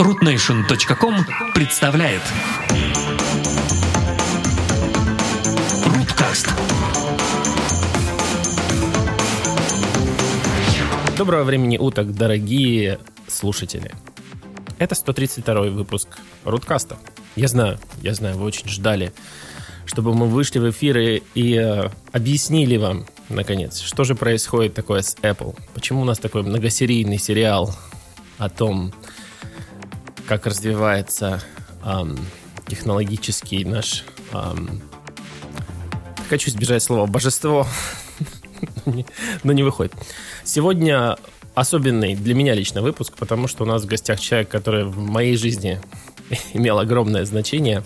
rootnation.com представляет Руткаст Доброго времени уток, дорогие слушатели. Это 132 выпуск Руткаста. Я знаю, я знаю, вы очень ждали, чтобы мы вышли в эфиры и э, объяснили вам, наконец, что же происходит такое с Apple. Почему у нас такой многосерийный сериал о том, как развивается эм, технологический наш... эм, хочу избежать слова божество, но не выходит. Сегодня особенный для меня лично выпуск, потому что у нас в гостях человек, который в моей жизни имел огромное значение.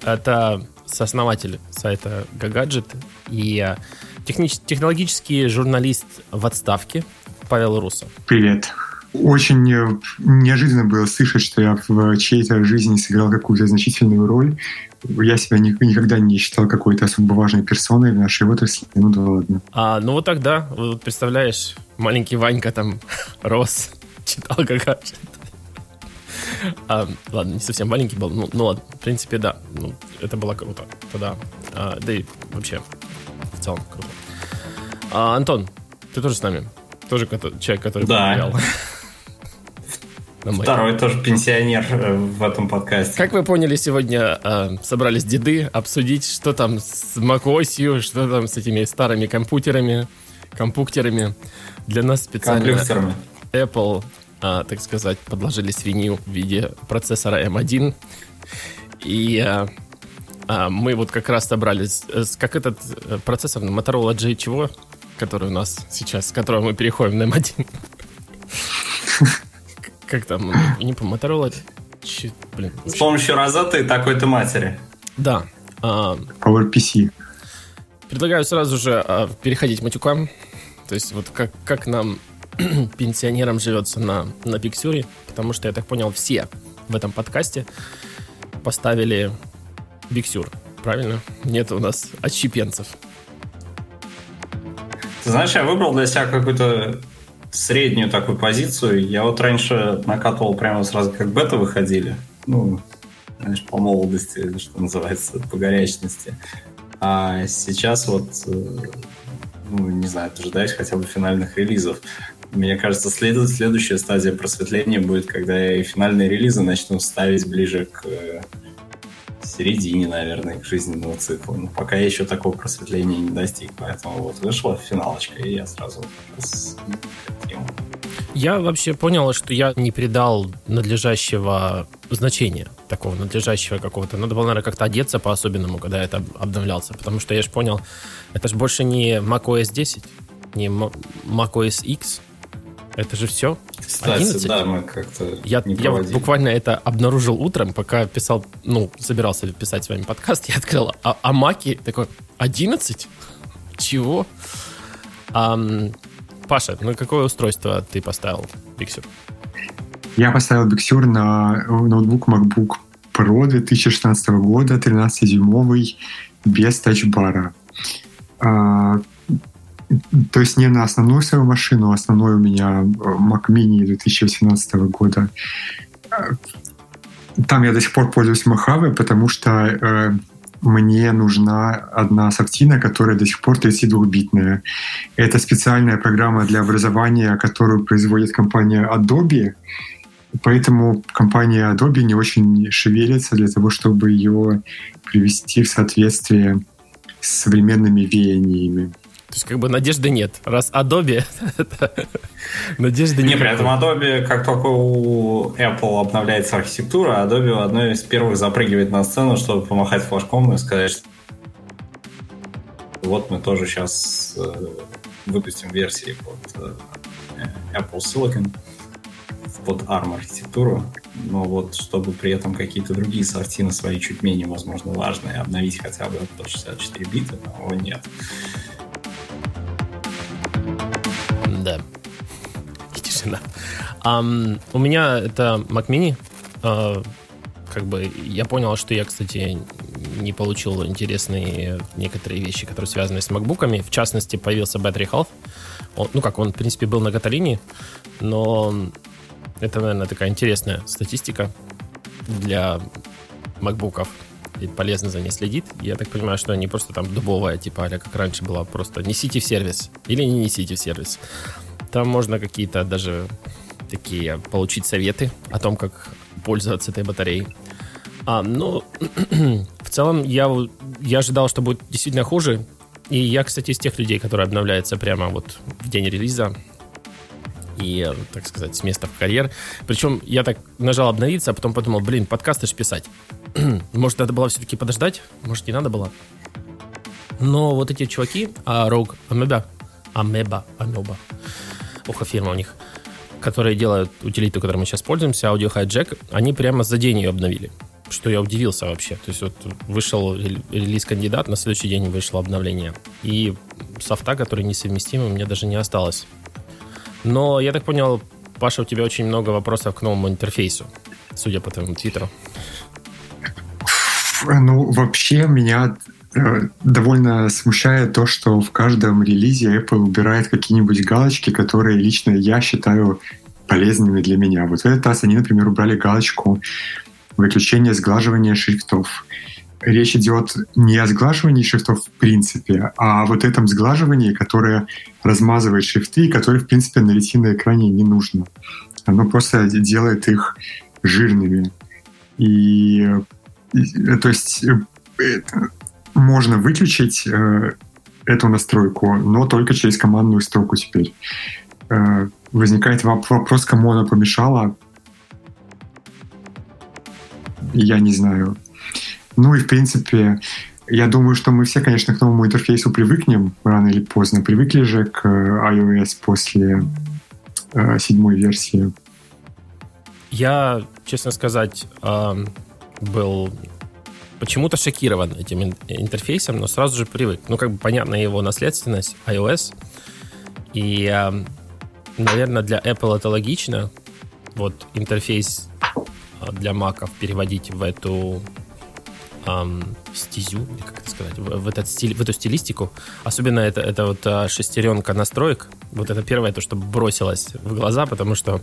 Это сооснователь сайта Gagadget и э, технич- технологический журналист в отставке Павел Русов. Привет. Очень неожиданно было слышать, что я в чьей-то жизни сыграл какую-то значительную роль. Я себя ни- никогда не считал какой-то особо важной персоной в нашей отрасли. Ну да ладно. А, ну вот тогда, вот представляешь, маленький Ванька там рос, читал Gagadget. А, ладно, не совсем маленький был, ну, ну ладно, в принципе, да, ну, это было круто тогда. А, да и вообще, в целом круто. А, Антон, ты тоже с нами? Тоже человек, который Да. повлиял Второй тоже пенсионер э, в этом подкасте. Как вы поняли, сегодня э, собрались деды обсудить, что там с macOS, что там с этими старыми компьютерами, компьютерами. Для нас специально. Apple, а, так сказать, подложили свинью в виде процессора M1. И а, а, мы вот как раз собрались, э, как этот э, процессор на Motorola G чего, который у нас сейчас, с которого мы переходим на M1. Как там? Не помню, Motorola... Ч- Блин, С помощью розеты и такой-то матери. да. А, PowerPC. Предлагаю сразу же а, переходить к матюкам. То есть вот как, как нам, пенсионерам, живется на, на Пиксюре. Потому что, я так понял, все в этом подкасте поставили Биксюр. Правильно? Нет у нас отщепенцев. Ты знаешь, я выбрал для себя какую-то среднюю такую позицию. Я вот раньше накатывал прямо сразу, как бета выходили. Ну, знаешь, по молодости, что называется, по горячности. А сейчас вот, э, ну, не знаю, дожидаюсь хотя бы финальных релизов. Мне кажется, след- следующая стадия просветления будет, когда и финальные релизы начну ставить ближе к э, середине, наверное, к жизненному циклу. Но пока я еще такого просветления не достиг. Поэтому вот вышла финалочка, и я сразу с-. Я вообще понял, что я не придал надлежащего значения, такого надлежащего какого-то. Надо было, наверное, как-то одеться по-особенному, когда это об- обновлялся. Потому что я же понял, это же больше не macOS 10, не macOS X. Это же все. Кстати, 11? да, мы как-то Я, не я вот буквально это обнаружил утром, пока писал, ну, собирался писать с вами подкаст, я открыл, а, а маки такой, 11? Чего? Ам, Паша, ну какое устройство ты поставил, Пиксер? Я поставил Big Sur на ноутбук MacBook Pro 2016 года, 13-дюймовый, без тачбара. То есть не на основную свою машину, а основной у меня э, Mac Mini 2018 года. А, Там я до сих пор пользуюсь Mojave, потому что э, мне нужна одна софтина, которая до сих пор 32-битная. Это специальная программа для образования, которую производит компания Adobe. Поэтому компания Adobe не очень шевелится для того, чтобы ее привести в соответствие с современными веяниями. То есть как бы надежды нет. Раз Adobe, надежды Не, нет. при этом Adobe, как только у Apple обновляется архитектура, Adobe одной из первых запрыгивает на сцену, чтобы помахать флажком и сказать, что вот мы тоже сейчас выпустим версии под э, Apple Silicon под ARM архитектуру, но вот чтобы при этом какие-то другие софтины свои чуть менее, возможно, важные обновить хотя бы под 64 бита, но нет. Да. И тишина. Ам, у меня это Mac Mini. А, как бы я понял, что я, кстати, не получил интересные некоторые вещи, которые связаны с макбуками. В частности, появился Battery Health. Он- ну как, он, в принципе, был на Каталине, но Это, наверное, такая интересная статистика для макбуков. И полезно за ней следить. Я так понимаю, что не просто там дубовая, типа, а как раньше была, просто несите в сервис. Или не несите в сервис. Там можно какие-то даже такие получить советы о том, как пользоваться этой батареей. А, ну, в целом, я, я ожидал, что будет действительно хуже. И я, кстати, из тех людей, которые обновляются прямо вот в день релиза и, так сказать, с места в карьер. Причем я так нажал обновиться, а потом подумал, блин, подкасты же писать. Может, надо было все-таки подождать? Может, не надо было? Но вот эти чуваки, а Rogue Amoeba, Amoeba, Amoeba, ох, фирма у них, которые делают утилиту, которой мы сейчас пользуемся, Audio Hijack, они прямо за день ее обновили. Что я удивился вообще. То есть вот вышел релиз-кандидат, на следующий день вышло обновление. И софта, который несовместимый, у меня даже не осталось. Но я так понял, Паша, у тебя очень много вопросов к новому интерфейсу, судя по твоему твиттеру. Ну, вообще меня э, довольно смущает то, что в каждом релизе Apple убирает какие-нибудь галочки, которые лично я считаю полезными для меня. Вот в этот раз они, например, убрали галочку выключения сглаживания шрифтов речь идет не о сглаживании шрифтов в принципе, а о вот этом сглаживании, которое размазывает шрифты, и которое, в принципе, на на экране не нужно. Оно просто делает их жирными. И, и то есть это, можно выключить э, эту настройку, но только через командную строку теперь. Э, возникает вопрос, кому она помешала. Я не знаю. Ну и, в принципе, я думаю, что мы все, конечно, к новому интерфейсу привыкнем рано или поздно. Привыкли же к iOS после э, седьмой версии. Я, честно сказать, э, был почему-то шокирован этим интерфейсом, но сразу же привык. Ну, как бы понятна его наследственность iOS. И, э, наверное, для Apple это логично. Вот интерфейс для маков переводить в эту эм, стезю, как это сказать, в, в, этот стиль, в эту стилистику. Особенно это, это вот а, шестеренка настроек. Вот это первое, то, что бросилось в глаза, потому что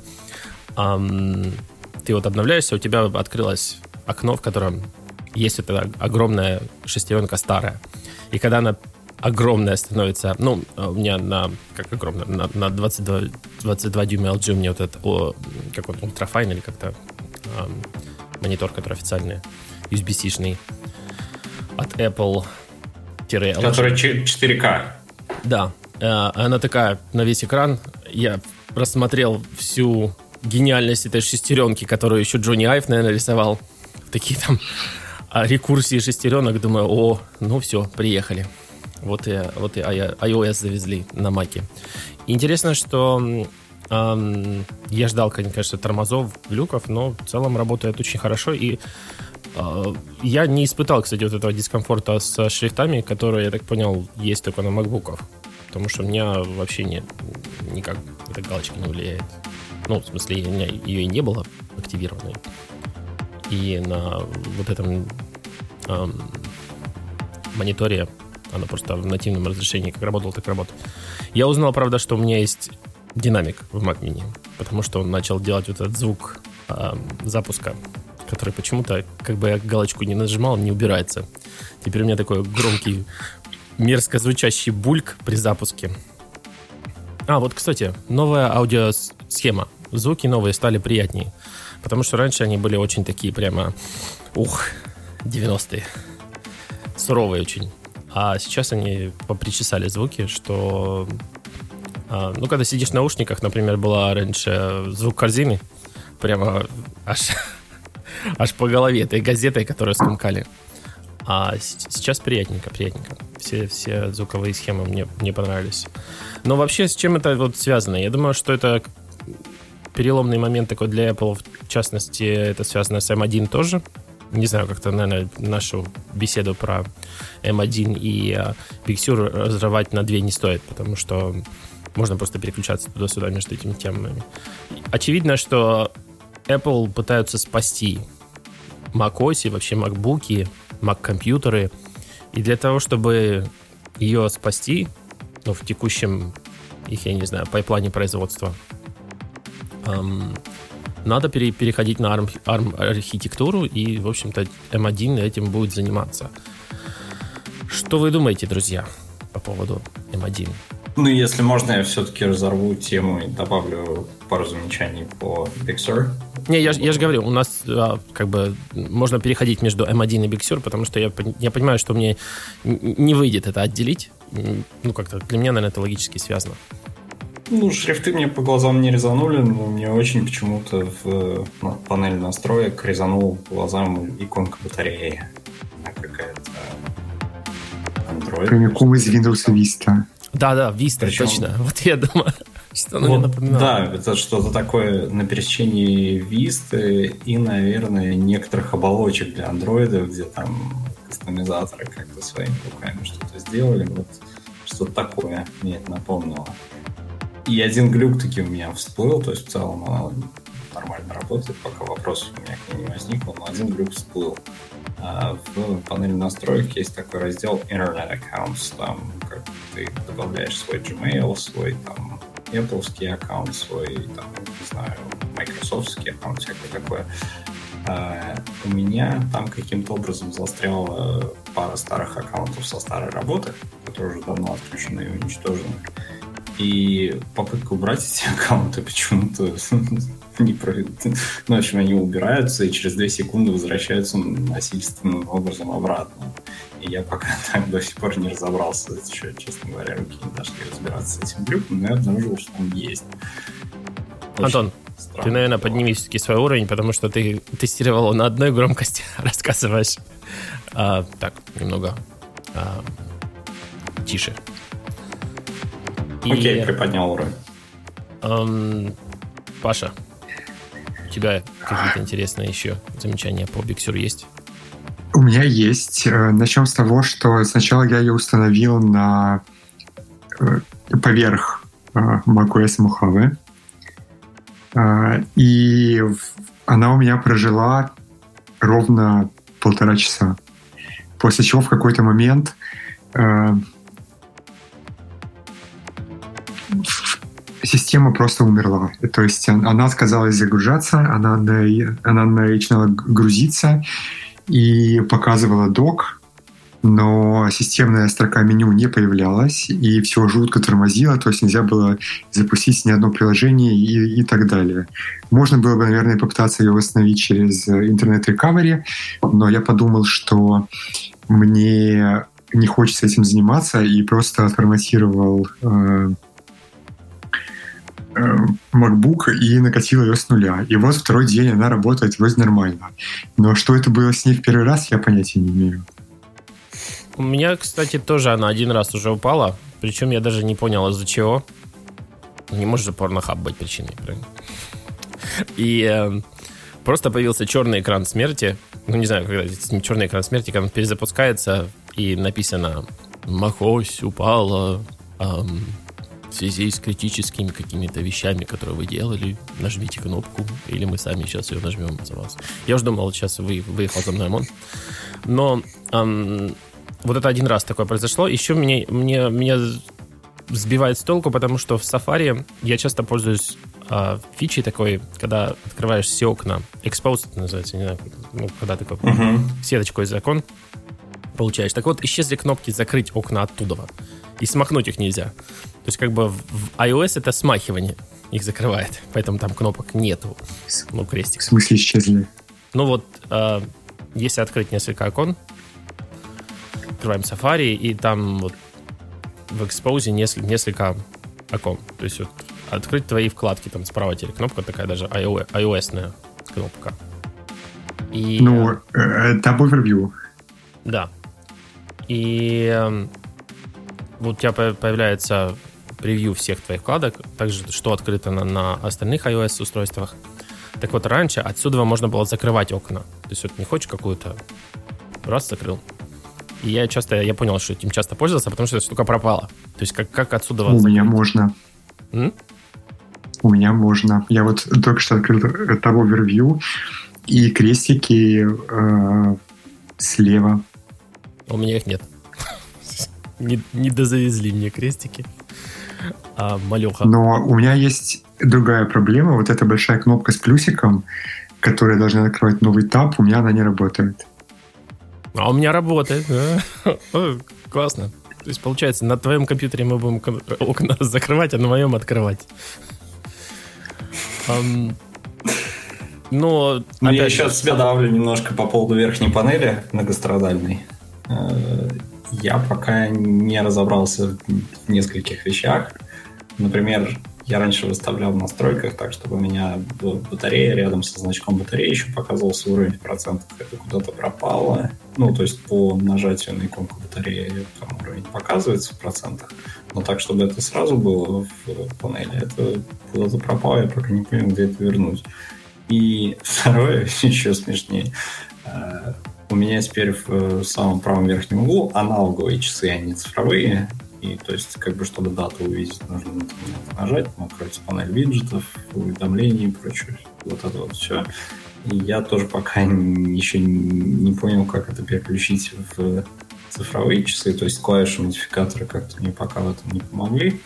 эм, ты вот обновляешься, у тебя открылось окно, в котором есть эта огромная шестеренка старая. И когда она огромная становится, ну, а, у меня на, как огромная, на, на 22, 22 дюйма LG у меня вот этот, о, как он, ультрафайн или как-то эм, монитор, который официальный USB-C-шный от Apple. Который 4К. Да. Э, она такая на весь экран. Я рассмотрел всю гениальность этой шестеренки, которую еще Джонни Айв, наверное, рисовал. Такие там а, рекурсии шестеренок. Думаю, о, ну все, приехали. Вот и, вот и iOS завезли на Маке. Интересно, что эм, я ждал, конечно, тормозов, глюков, но в целом работает очень хорошо. И я не испытал, кстати, вот этого дискомфорта с шрифтами, которые, я так понял, есть только на MacBook. Потому что у меня вообще не, никак эта галочка не влияет. Ну, в смысле, у меня ее и не было активированной. И на вот этом эм, мониторе она просто в нативном разрешении как работала, так работает. Я узнал, правда, что у меня есть динамик в Mac Mini, потому что он начал делать вот этот звук э, запуска который почему-то, как бы я галочку не нажимал, не убирается. Теперь у меня такой громкий, мерзко звучащий бульк при запуске. А, вот, кстати, новая аудиосхема. Звуки новые стали приятнее. Потому что раньше они были очень такие прямо, ух, 90-е. Суровые очень. А сейчас они попричесали звуки, что... А, ну, когда сидишь в наушниках, например, была раньше звук корзины, прямо аж аж по голове этой газетой, которую скомкали. А сейчас приятненько, приятненько. Все, все звуковые схемы мне, мне понравились. Но вообще, с чем это вот связано? Я думаю, что это переломный момент такой для Apple, в частности, это связано с M1 тоже. Не знаю, как-то, наверное, нашу беседу про M1 и uh, Big Sur разрывать на две не стоит, потому что можно просто переключаться туда-сюда между этими темами. Очевидно, что Apple пытаются спасти macOS и вообще MacBook, Mac-компьютеры. И для того, чтобы ее спасти, ну, в текущем их, я не знаю, пайплане производства, эм, надо пере, переходить на ARM, ARM архитектуру, и, в общем-то, M1 этим будет заниматься. Что вы думаете, друзья, по поводу M1? Ну, если можно, я все-таки разорву тему и добавлю пару замечаний по Big Sur. Не, я, я же говорю, у нас а, как бы можно переходить между M1 и Big Sur, потому что я, я понимаю, что мне не выйдет это отделить. Ну, как-то для меня, наверное, это логически связано. Ну, шрифты мне по глазам не резанули, но мне очень почему-то в ну, панели настроек резанул по глазам иконка батареи. Какая-то Android. Прямиком из Windows Vista. Да-да, Vista, Причем... точно. Вот я думаю, что оно вот, мне напоминало. Да, это что-то такое на пересечении Vista и, наверное, некоторых оболочек для андроида, где там кастомизаторы как-то своими руками что-то сделали. Вот что-то такое мне это напомнило. И один глюк таки у меня всплыл, то есть в целом она нормально работает, пока вопросов у меня к ней не возникло, но один глюк всплыл. А в панели настроек есть такой раздел Internet Accounts, там как ты добавляешь свой Gmail, свой там Apple аккаунт, свой там, не знаю, Microsoft аккаунт, всякое такое. А у меня там каким-то образом застряла пара старых аккаунтов со старой работы, которые уже давно отключены и уничтожены. И попытка убрать эти аккаунты почему-то про... Ну, в общем, они убираются и через две секунды возвращаются насильственным образом обратно. И я пока так до сих пор не разобрался, еще, честно говоря, руки не дошли разбираться с этим глюком, но я обнаружил, что он есть. Очень Антон, странно. ты, наверное, подними все-таки свой уровень, потому что ты тестировал на одной громкости, рассказываешь. А, так, немного а, тише. И, Окей, приподнял уровень. Эм, Паша, у тебя какие-то интересные еще замечания по Bixur есть? У меня есть. Э, Начнем с того, что сначала я ее установил на э, поверх э, macOS Mojave. И она у меня прожила ровно полтора часа. После чего в какой-то момент система просто умерла. То есть она отказалась загружаться, она, она начинала грузиться и показывала док, но системная строка меню не появлялась, и все жутко тормозило, то есть нельзя было запустить ни одно приложение и, и так далее. Можно было бы, наверное, попытаться ее восстановить через интернет-рекавери, но я подумал, что мне не хочется этим заниматься, и просто отформатировал э, MacBook и накатила ее с нуля. И вот второй день она работает вроде нормально. Но что это было с ней в первый раз, я понятия не имею. У меня, кстати, тоже она один раз уже упала. Причем я даже не понял, из-за чего. Не может же порнохаб быть причиной, правильно? И э, просто появился черный экран смерти. Ну, не знаю, когда черный экран смерти, когда он перезапускается, и написано «Махось упала», эм, в связи с критическими какими-то вещами, которые вы делали, нажмите кнопку, или мы сами сейчас ее нажмем за вас. Я уже думал, сейчас вы, выехал за мной ОМОН. Но эм, вот это один раз такое произошло. Еще мне, мне, меня сбивает с толку, потому что в Safari я часто пользуюсь э, фичей такой, когда открываешь все окна, expose это называется, не знаю, ну, когда такой uh-huh. сеточку из окон получаешь. Так вот, исчезли кнопки «закрыть окна оттуда» и смахнуть их нельзя. То есть как бы в iOS это смахивание их закрывает, поэтому там кнопок нету. Ну, крестик. В смысле исчезли? Ну вот, э, если открыть несколько окон, открываем Safari, и там вот в Expose несколько, несколько окон. То есть вот открыть твои вкладки, там справа теперь кнопка такая даже iOS-ная кнопка. И, ну, э, Tab Overview. Да. И э, вот у тебя появляется превью всех твоих вкладок, также что открыто на, на остальных iOS устройствах. Так вот, раньше отсюда можно было закрывать окна. То есть вот не хочешь какую-то, раз закрыл. И я часто, я понял, что этим часто пользовался, потому что эта штука пропала. То есть как, как отсюда... У меня можно. М? У меня можно. Я вот только что открыл того Overview, и крестики э, слева. У меня их нет. не, не дозавезли мне крестики. А, малеха. Но у меня есть другая проблема. Вот эта большая кнопка с плюсиком, которая должна открывать новый таб, у меня она не работает. А у меня работает, да. Классно. То есть, получается, на твоем компьютере мы будем окна закрывать, а на моем открывать. Но, но я еще от себя давлю немножко по поводу верхней панели многострадальной. Э, я пока не разобрался в нескольких вещах. Например, я раньше выставлял в настройках так, чтобы у меня батарея рядом со значком батареи еще показывался уровень в процентах. Это куда-то пропало. Ну, то есть по нажатию на иконку батареи там уровень показывается в процентах. Но так, чтобы это сразу было в панели, это куда-то пропало, я пока не понял, где это вернуть. И второе, еще смешнее. Э, у меня теперь в самом правом верхнем углу аналоговые часы, а не цифровые. И то есть, как бы, чтобы дату увидеть, нужно нажать, откроется панель виджетов, уведомлений и прочее. Вот это вот все. И я тоже пока еще не понял, как это переключить в цифровые часы, то есть клавиши модификатора как-то мне пока в этом не помогли.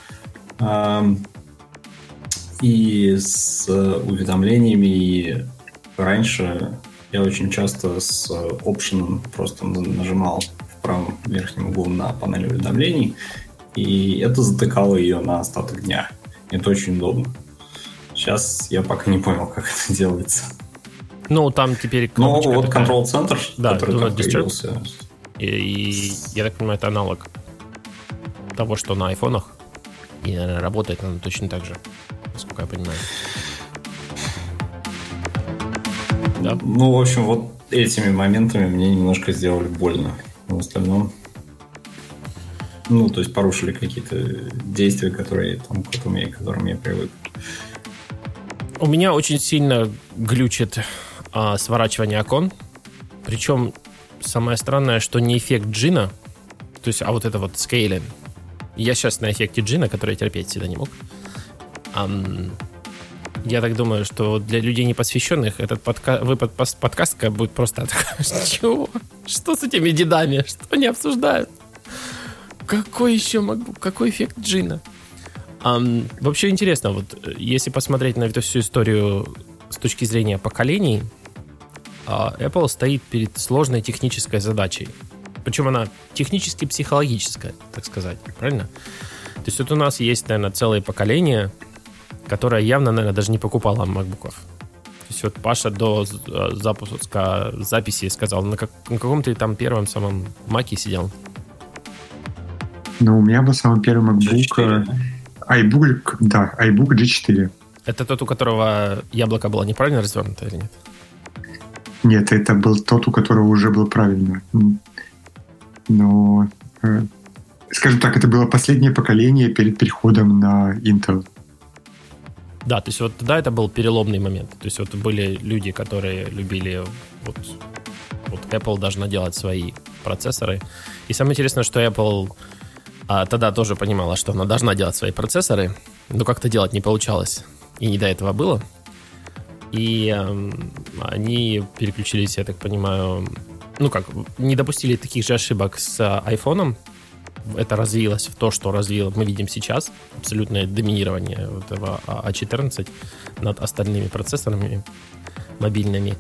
И с уведомлениями раньше я очень часто с Option просто нажимал в правом верхнем углу на панель уведомлений, и это затыкало ее на остаток дня. Это очень удобно. Сейчас я пока не понял, как это делается. Ну, там теперь Ну, вот контрол-центр, да, который там появился. И, и я так понимаю, это аналог того, что на айфонах. И, наверное, работает оно точно так же, насколько я понимаю. Да? Ну, в общем, вот этими моментами мне немножко сделали больно. В остальном ну, то есть порушили какие-то действия, которые там, к которым я, к которым я привык. У меня очень сильно глючит а, сворачивание окон. Причем самое странное, что не эффект джина, то есть, а вот это вот скейлинг. Я сейчас на эффекте джина, который я терпеть всегда не мог. Um, я так думаю, что для людей непосвященных этот подка... выпад подкастка будет просто... Чего? Что с этими дедами? Что они обсуждают? Какой еще MacBook? Какой эффект джина? Um, вообще интересно, вот если посмотреть на эту всю историю с точки зрения поколений, uh, Apple стоит перед сложной технической задачей. Причем она технически-психологическая, так сказать, правильно? То есть вот у нас есть, наверное, целое поколение, которое явно, наверное, даже не покупало MacBook'ов. То есть вот Паша до а, запуска записи сказал, на, как, на каком ты там первом самом Маке сидел? Ну, у меня был самый первый MacBook. G4, да? iBook, да, iBook G4. Это тот, у которого яблоко было неправильно развернуто или нет? Нет, это был тот, у которого уже было правильно. Но, э, скажем так, это было последнее поколение перед переходом на Intel. Да, то есть вот тогда это был переломный момент. То есть вот были люди, которые любили вот, вот Apple должна делать свои процессоры. И самое интересное, что Apple а тогда тоже понимала, что она должна делать свои процессоры, но как-то делать не получалось. И не до этого было. И э, они переключились, я так понимаю, ну как, не допустили таких же ошибок с айфоном. Это развилось в то, что развило, мы видим сейчас, абсолютное доминирование этого A14 а над остальными процессорами мобильными.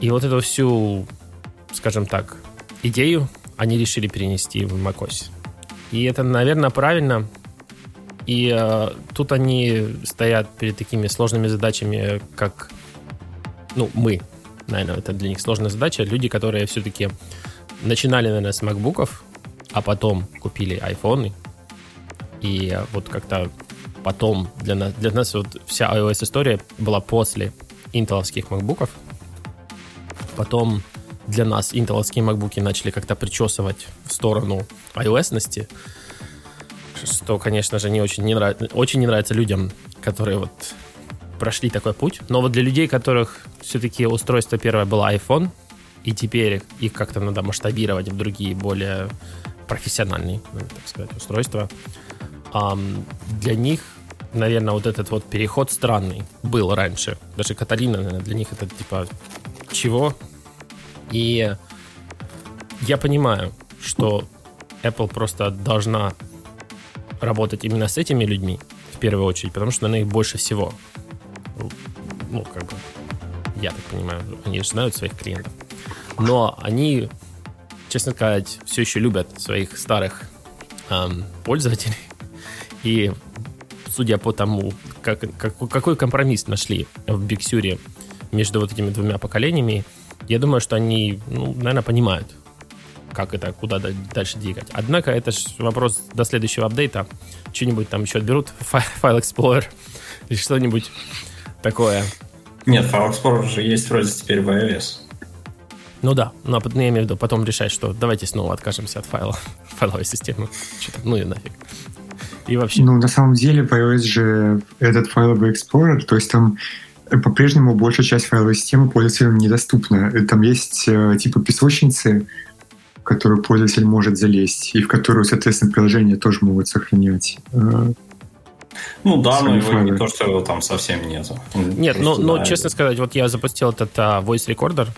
И вот эту всю, скажем так, идею они решили перенести в macOS. И это, наверное, правильно. И э, тут они стоят перед такими сложными задачами, как, ну, мы, наверное, это для них сложная задача. Люди, которые все-таки начинали, наверное, с макбуков, а потом купили айфоны. И вот как-то потом для нас, для нас вот вся iOS-история была после интеловских макбуков. Потом для нас интеловские макбуки начали как-то причесывать в сторону iOS-ности, что, конечно же, не очень не, нрав... очень не нравится людям, которые вот прошли такой путь. Но вот для людей, которых все-таки устройство первое было iPhone, и теперь их как-то надо масштабировать в другие более профессиональные, так сказать, устройства, для них наверное, вот этот вот переход странный был раньше. Даже Каталина, наверное, для них это типа чего? И я понимаю, что Apple просто должна работать именно с этими людьми, в первую очередь, потому что на их больше всего. Ну, как бы, я так понимаю, они же знают своих клиентов. Но они, честно сказать, все еще любят своих старых эм, пользователей. И судя по тому, как, как, какой компромисс нашли в Sur между вот этими двумя поколениями, я думаю, что они, ну, наверное, понимают, как это, куда дальше двигать. Однако это же вопрос до следующего апдейта. Что-нибудь там еще отберут, файл Explorer или что-нибудь такое. Нет, файл Explorer же есть вроде теперь в iOS. Ну да, но ну, я имею в виду потом решать, что давайте снова откажемся от файла, файловой системы. Что-то, ну и нафиг. И вообще. Ну, на самом деле, в iOS же этот файловый Explorer, то есть там по-прежнему большая часть файловой системы пользователям недоступна. Там есть э, типа песочницы, в которую пользователь может залезть, и в которую, соответственно, приложения тоже могут сохранять. Э, ну да, но его не то, что его там совсем нету. Нет, но, но честно сказать, вот я запустил этот uh, voice recorder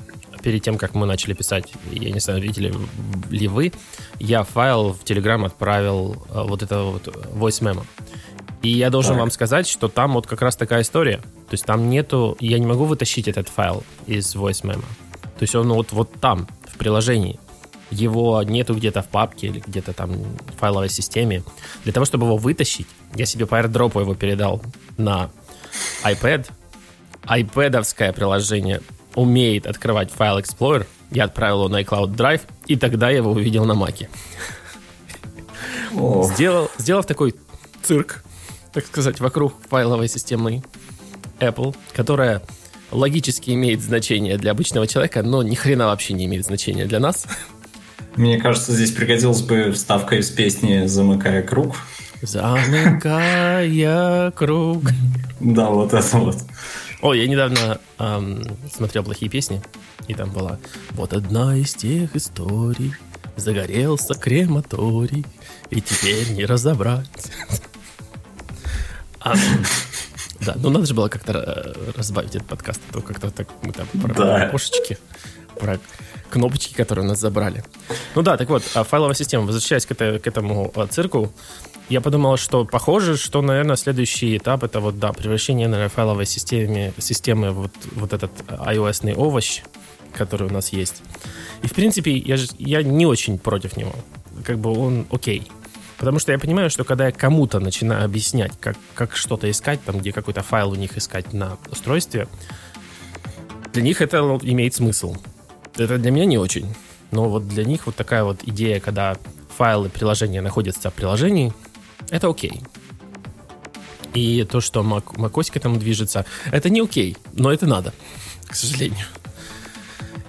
перед тем, как мы начали писать, я не знаю, видели ли вы, я файл в Telegram отправил uh, вот это вот voice memo. И я должен так. вам сказать, что там вот как раз такая история. То есть там нету... Я не могу вытащить этот файл из voice memo. То есть он вот, вот там, в приложении. Его нету где-то в папке или где-то там в файловой системе. Для того, чтобы его вытащить, я себе по airdrop его передал на iPad. iPadовское приложение умеет открывать файл Explorer. Я отправил его на iCloud Drive, и тогда я его увидел на Маке. Сделал, сделав такой цирк, так сказать, вокруг файловой системы Apple, которая логически имеет значение для обычного человека, но ни хрена вообще не имеет значения для нас. Мне кажется, здесь пригодилась бы вставка из песни «Замыкая круг». Замыкая круг. Да, вот это вот. О, я недавно эм, смотрел плохие песни, и там была «Вот одна из тех историй, загорелся крематорий, и теперь не разобрать». А, да, ну надо же было как-то э, разбавить этот подкаст, а то как-то так мы там про да. кошечки, про кнопочки, которые у нас забрали. Ну да, так вот, а файловая система, возвращаясь к, это, к этому а, цирку, я подумал, что похоже, что, наверное, следующий этап это вот, да, превращение, наверное, файловой системы, системы вот, вот этот iOS овощ, который у нас есть. И, в принципе, я, же, я не очень против него. Как бы он окей. Потому что я понимаю, что когда я кому-то начинаю объяснять, как, как что-то искать, там, где какой-то файл у них искать на устройстве, для них это имеет смысл. Это для меня не очень. Но вот для них вот такая вот идея, когда файлы приложения находятся в приложении, это окей. И то, что Mac, macOS к этому движется, это не окей, но это надо, к сожалению.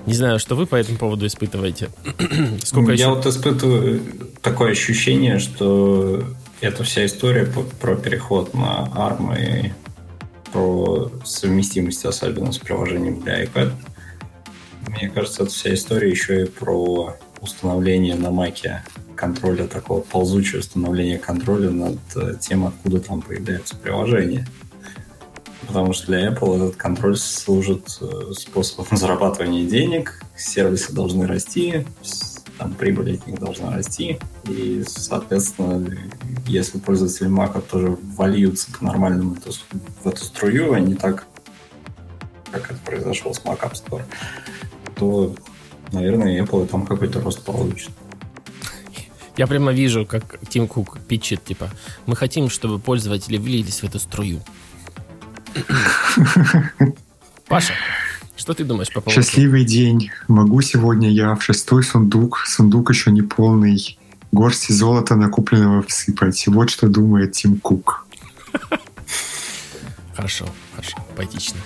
Не знаю, что вы по этому поводу испытываете. Сколько Я еще... вот испытываю такое ощущение, что эта вся история про переход на ARM и про совместимость, особенно с приложением для iPad, мне кажется, эта вся история еще и про установление на Маке контроля, такого ползучего установления контроля над э, тем, откуда там появляются приложения. Потому что для Apple этот контроль служит э, способом зарабатывания денег, сервисы должны расти, там прибыль от них должна расти, и, соответственно, если пользователи Mac тоже вольются по-нормальному в эту струю, а не так, как это произошло с Mac App Store, то, наверное, Apple там какой-то рост получит. Я прямо вижу, как Тим Кук питчит, типа, мы хотим, чтобы пользователи влились в эту струю. Паша, что ты думаешь по поводу? Счастливый день. Могу сегодня я в шестой сундук, сундук еще не полный, горсти золота накопленного всыпать. Вот что думает Тим Кук. Хорошо, хорошо, поэтично.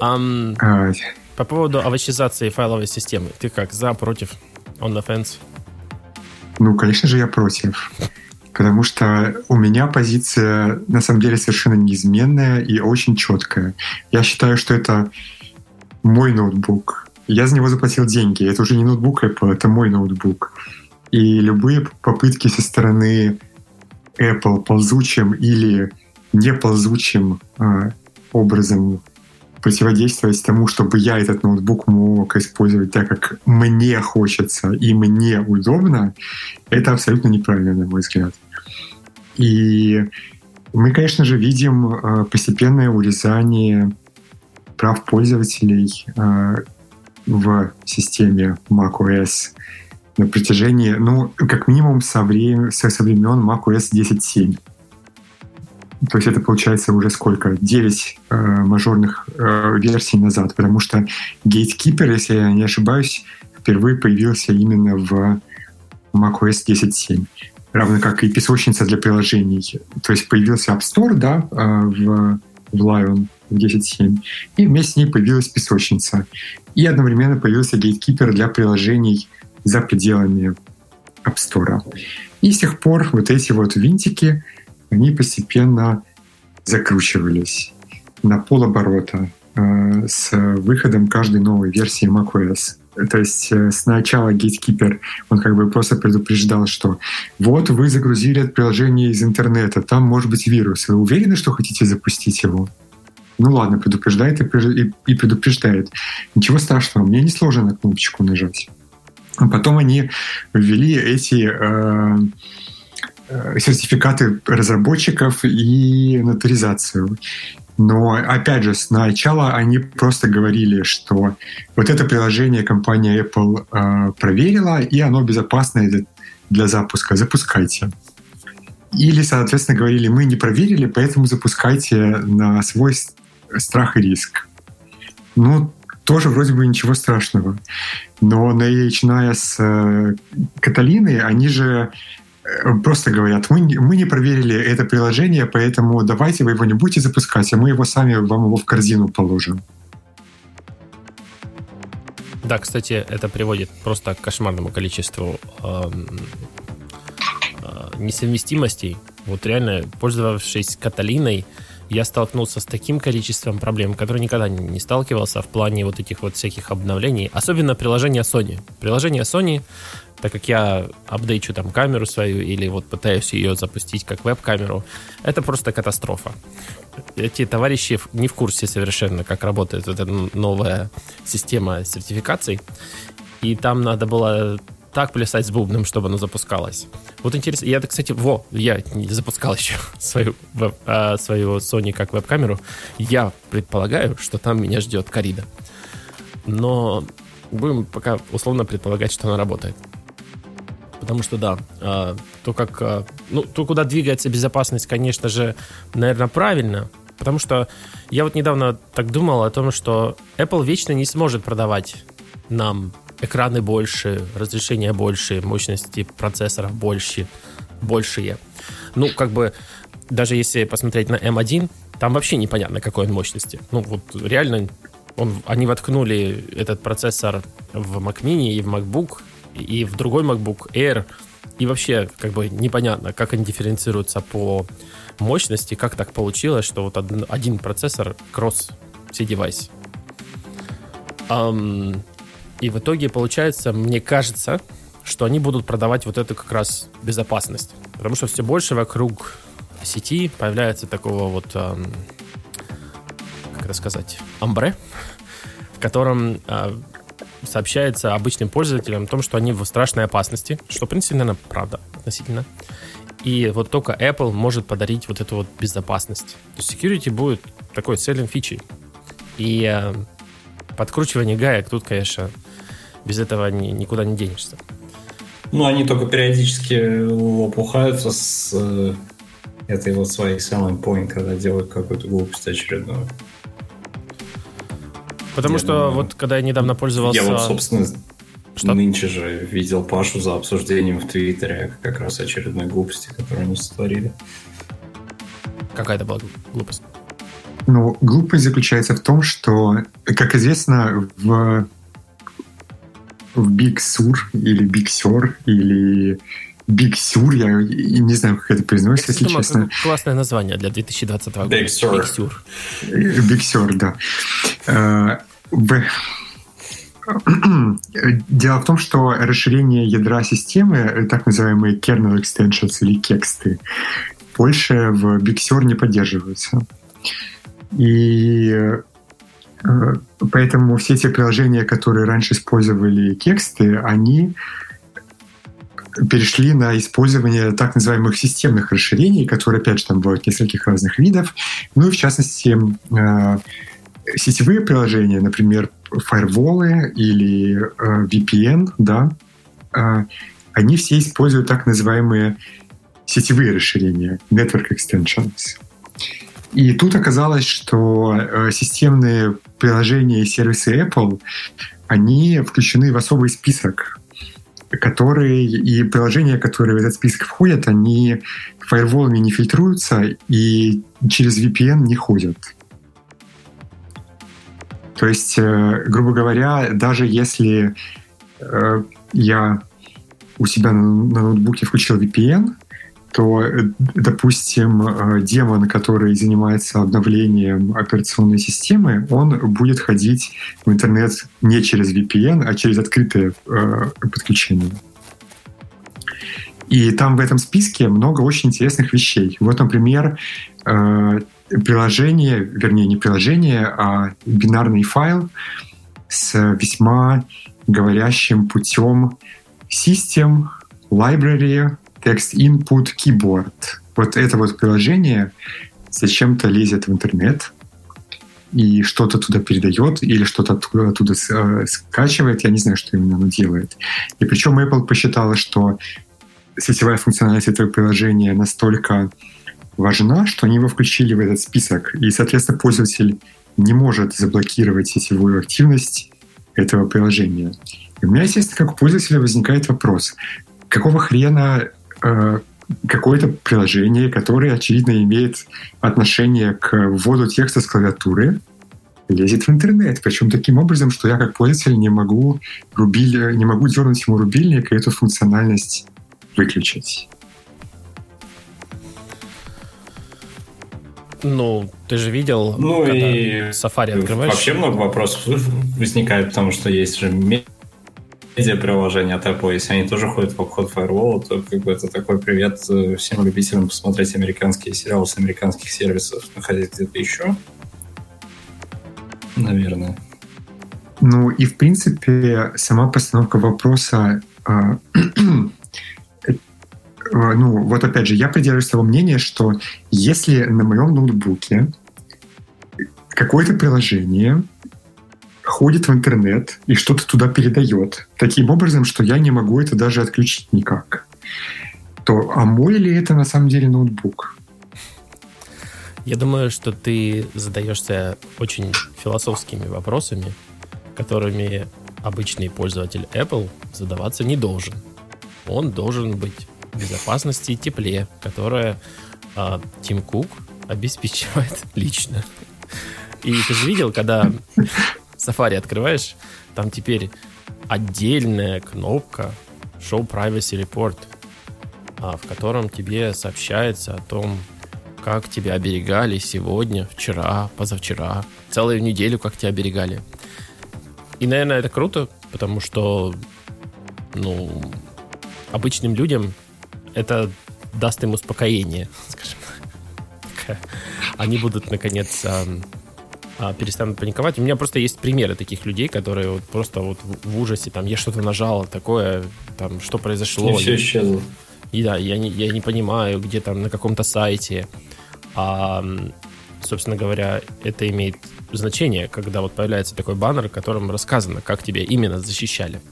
Um. По поводу овощизации файловой системы. Ты как, за, против, on the fence? Ну, конечно же, я против потому что у меня позиция на самом деле совершенно неизменная и очень четкая. Я считаю, что это мой ноутбук. Я за него заплатил деньги. Это уже не ноутбук Apple, это мой ноутбук. И любые попытки со стороны Apple ползучим или неползучим э, образом противодействовать тому, чтобы я этот ноутбук мог использовать так, как мне хочется и мне удобно, это абсолютно неправильно, на мой взгляд. И мы, конечно же, видим э, постепенное урезание прав пользователей э, в системе macOS на протяжении, ну, как минимум со, времен, со, со времен macOS 10.7. То есть это получается уже сколько? 9 э, мажорных э, версий назад, потому что Gatekeeper, если я не ошибаюсь, впервые появился именно в macOS 10.7 равно как и песочница для приложений. То есть появился App Store, да, а, в, в Lion в 10.7, и вместе с ней появилась песочница. И одновременно появился Gatekeeper для приложений за пределами App Store. И с тех пор вот эти вот винтики, они постепенно закручивались на полоборота э, с выходом каждой новой версии macOS. То есть э, сначала Gatekeeper, он как бы просто предупреждал, что вот вы загрузили приложение из интернета, там может быть вирус. Вы уверены, что хотите запустить его? Ну ладно, предупреждает и предупреждает. Ничего страшного, мне не сложно на кнопочку нажать. А потом они ввели эти э сертификаты разработчиков и нотаризацию. Но, опять же, сначала они просто говорили, что вот это приложение компания Apple э, проверила, и оно безопасное для, для запуска. Запускайте. Или, соответственно, говорили, мы не проверили, поэтому запускайте на свой страх и риск. Ну, тоже вроде бы ничего страшного. Но начиная с э, Каталины, они же Э, просто говорят, мы, мы не проверили это приложение, поэтому давайте вы его не будете запускать, а мы его сами вам его в корзину положим. Да, кстати, это приводит просто к кошмарному количеству э, э, несовместимостей. Вот реально, пользовавшись Каталиной, я столкнулся с таким количеством проблем, которые никогда не сталкивался в плане вот этих вот всяких обновлений. Особенно приложение Sony. Приложение Sony, так как я апдейчу там камеру свою или вот пытаюсь ее запустить как веб-камеру, это просто катастрофа. Эти товарищи не в курсе совершенно, как работает вот эта новая система сертификаций. И там надо было так плясать с бубном, чтобы оно запускалось. Вот интересно, я, кстати, во, я не запускал еще свою, веб, а, свою Sony как веб-камеру. Я предполагаю, что там меня ждет корида. Но будем пока условно предполагать, что она работает. Потому что, да, а, то, как, а, ну, то, куда двигается безопасность, конечно же, наверное, правильно. Потому что я вот недавно так думал о том, что Apple вечно не сможет продавать нам экраны больше, разрешение больше, мощности процессоров больше, большие. Ну, как бы, даже если посмотреть на M1, там вообще непонятно, какой он мощности. Ну, вот реально, он, они воткнули этот процессор в Mac Mini и в MacBook, и в другой MacBook Air, и вообще, как бы, непонятно, как они дифференцируются по мощности, как так получилось, что вот один, процессор кросс все девайсы. Um, и в итоге получается, мне кажется, что они будут продавать вот эту как раз безопасность. Потому что все больше вокруг сети появляется такого вот, эм, как это сказать, амбре, в котором э, сообщается обычным пользователям о том, что они в страшной опасности, что, в принципе, наверное, правда относительно. И вот только Apple может подарить вот эту вот безопасность. То есть security будет такой selling фичей. И э, подкручивание гаек тут, конечно, без этого ни, никуда не денешься. Ну, они только периодически опухаются с э, этой вот своей selling point, когда делают какую-то глупость очередную. Потому я что думаю, вот когда я недавно пользовался... Я вот, собственно, что? нынче же видел Пашу за обсуждением в Твиттере как раз очередной глупости, которую они сотворили. Какая это была глупость? Ну, глупость заключается в том, что, как известно, в в Big Sur или Big Sur или Big Sur, я не знаю, как это произносится, если думаю, честно. Классное название для 2020 года. Big Sur. Big Sur, Big Sur да. Э, дело в том, что расширение ядра системы, так называемые kernel extensions или кексты, больше в Big Sur не поддерживаются. И Э, поэтому все те приложения, которые раньше использовали тексты, они перешли на использование так называемых системных расширений, которые, опять же, там бывают нескольких разных видов. Ну и, в частности, э, сетевые приложения, например, фаерволы или э, VPN, да, они все используют так называемые сетевые расширения, network extensions. И тут оказалось, что э, системные приложения и сервисы Apple, они включены в особый список которые и приложения, которые в этот список входят, они фаерволами не фильтруются и через VPN не ходят. То есть, э, грубо говоря, даже если э, я у себя на ноутбуке включил VPN, то, допустим, э, демон, который занимается обновлением операционной системы, он будет ходить в интернет не через VPN, а через открытое э, подключение. И там в этом списке много очень интересных вещей. Вот, например, э, приложение, вернее, не приложение, а бинарный файл с весьма говорящим путем System, Library, Text Input Keyboard. Вот это вот приложение зачем-то лезет в интернет и что-то туда передает или что-то оттуда, оттуда э, скачивает. Я не знаю, что именно оно делает. И причем Apple посчитала, что сетевая функциональность этого приложения настолько важна, что они его включили в этот список. И, соответственно, пользователь не может заблокировать сетевую активность этого приложения. И у меня, естественно, как у пользователя возникает вопрос, какого хрена Э, какое-то приложение, которое, очевидно, имеет отношение к вводу текста с клавиатуры, лезет в интернет. Причем таким образом, что я как пользователь не могу, рубиль, не могу дернуть ему рубильник и эту функциональность выключить. Ну, ты же видел, ну когда и Safari открываешь. Вообще много вопросов возникает, потому что есть же медиа-приложения Apple, если они тоже ходят в обход фаервола, то как бы это такой привет э, всем любителям посмотреть американские сериалы с американских сервисов, находить где-то еще. Наверное. Ну и в принципе сама постановка вопроса а, э, ну, вот опять же, я придерживаюсь того мнения, что если на моем ноутбуке какое-то приложение ходит в интернет и что-то туда передает. Таким образом, что я не могу это даже отключить никак. То, а мой ли это на самом деле ноутбук? Я думаю, что ты задаешься очень философскими вопросами, которыми обычный пользователь Apple задаваться не должен. Он должен быть в безопасности и тепле, которое а, Тим Кук обеспечивает лично. И ты же видел, когда Safari открываешь, там теперь отдельная кнопка Show Privacy Report, а, в котором тебе сообщается о том, как тебя оберегали сегодня, вчера, позавчера, целую неделю, как тебя оберегали. И, наверное, это круто, потому что, ну, обычным людям это даст им успокоение, скажем. Они будут, наконец, а, перестанут паниковать. У меня просто есть примеры таких людей, которые вот просто вот в ужасе, там, я что-то нажал, такое, там, что произошло. И все исчезло. И да, я не, я не понимаю, где там на каком-то сайте. А, собственно говоря, это имеет значение, когда вот появляется такой баннер, в котором рассказано, как тебя именно защищали.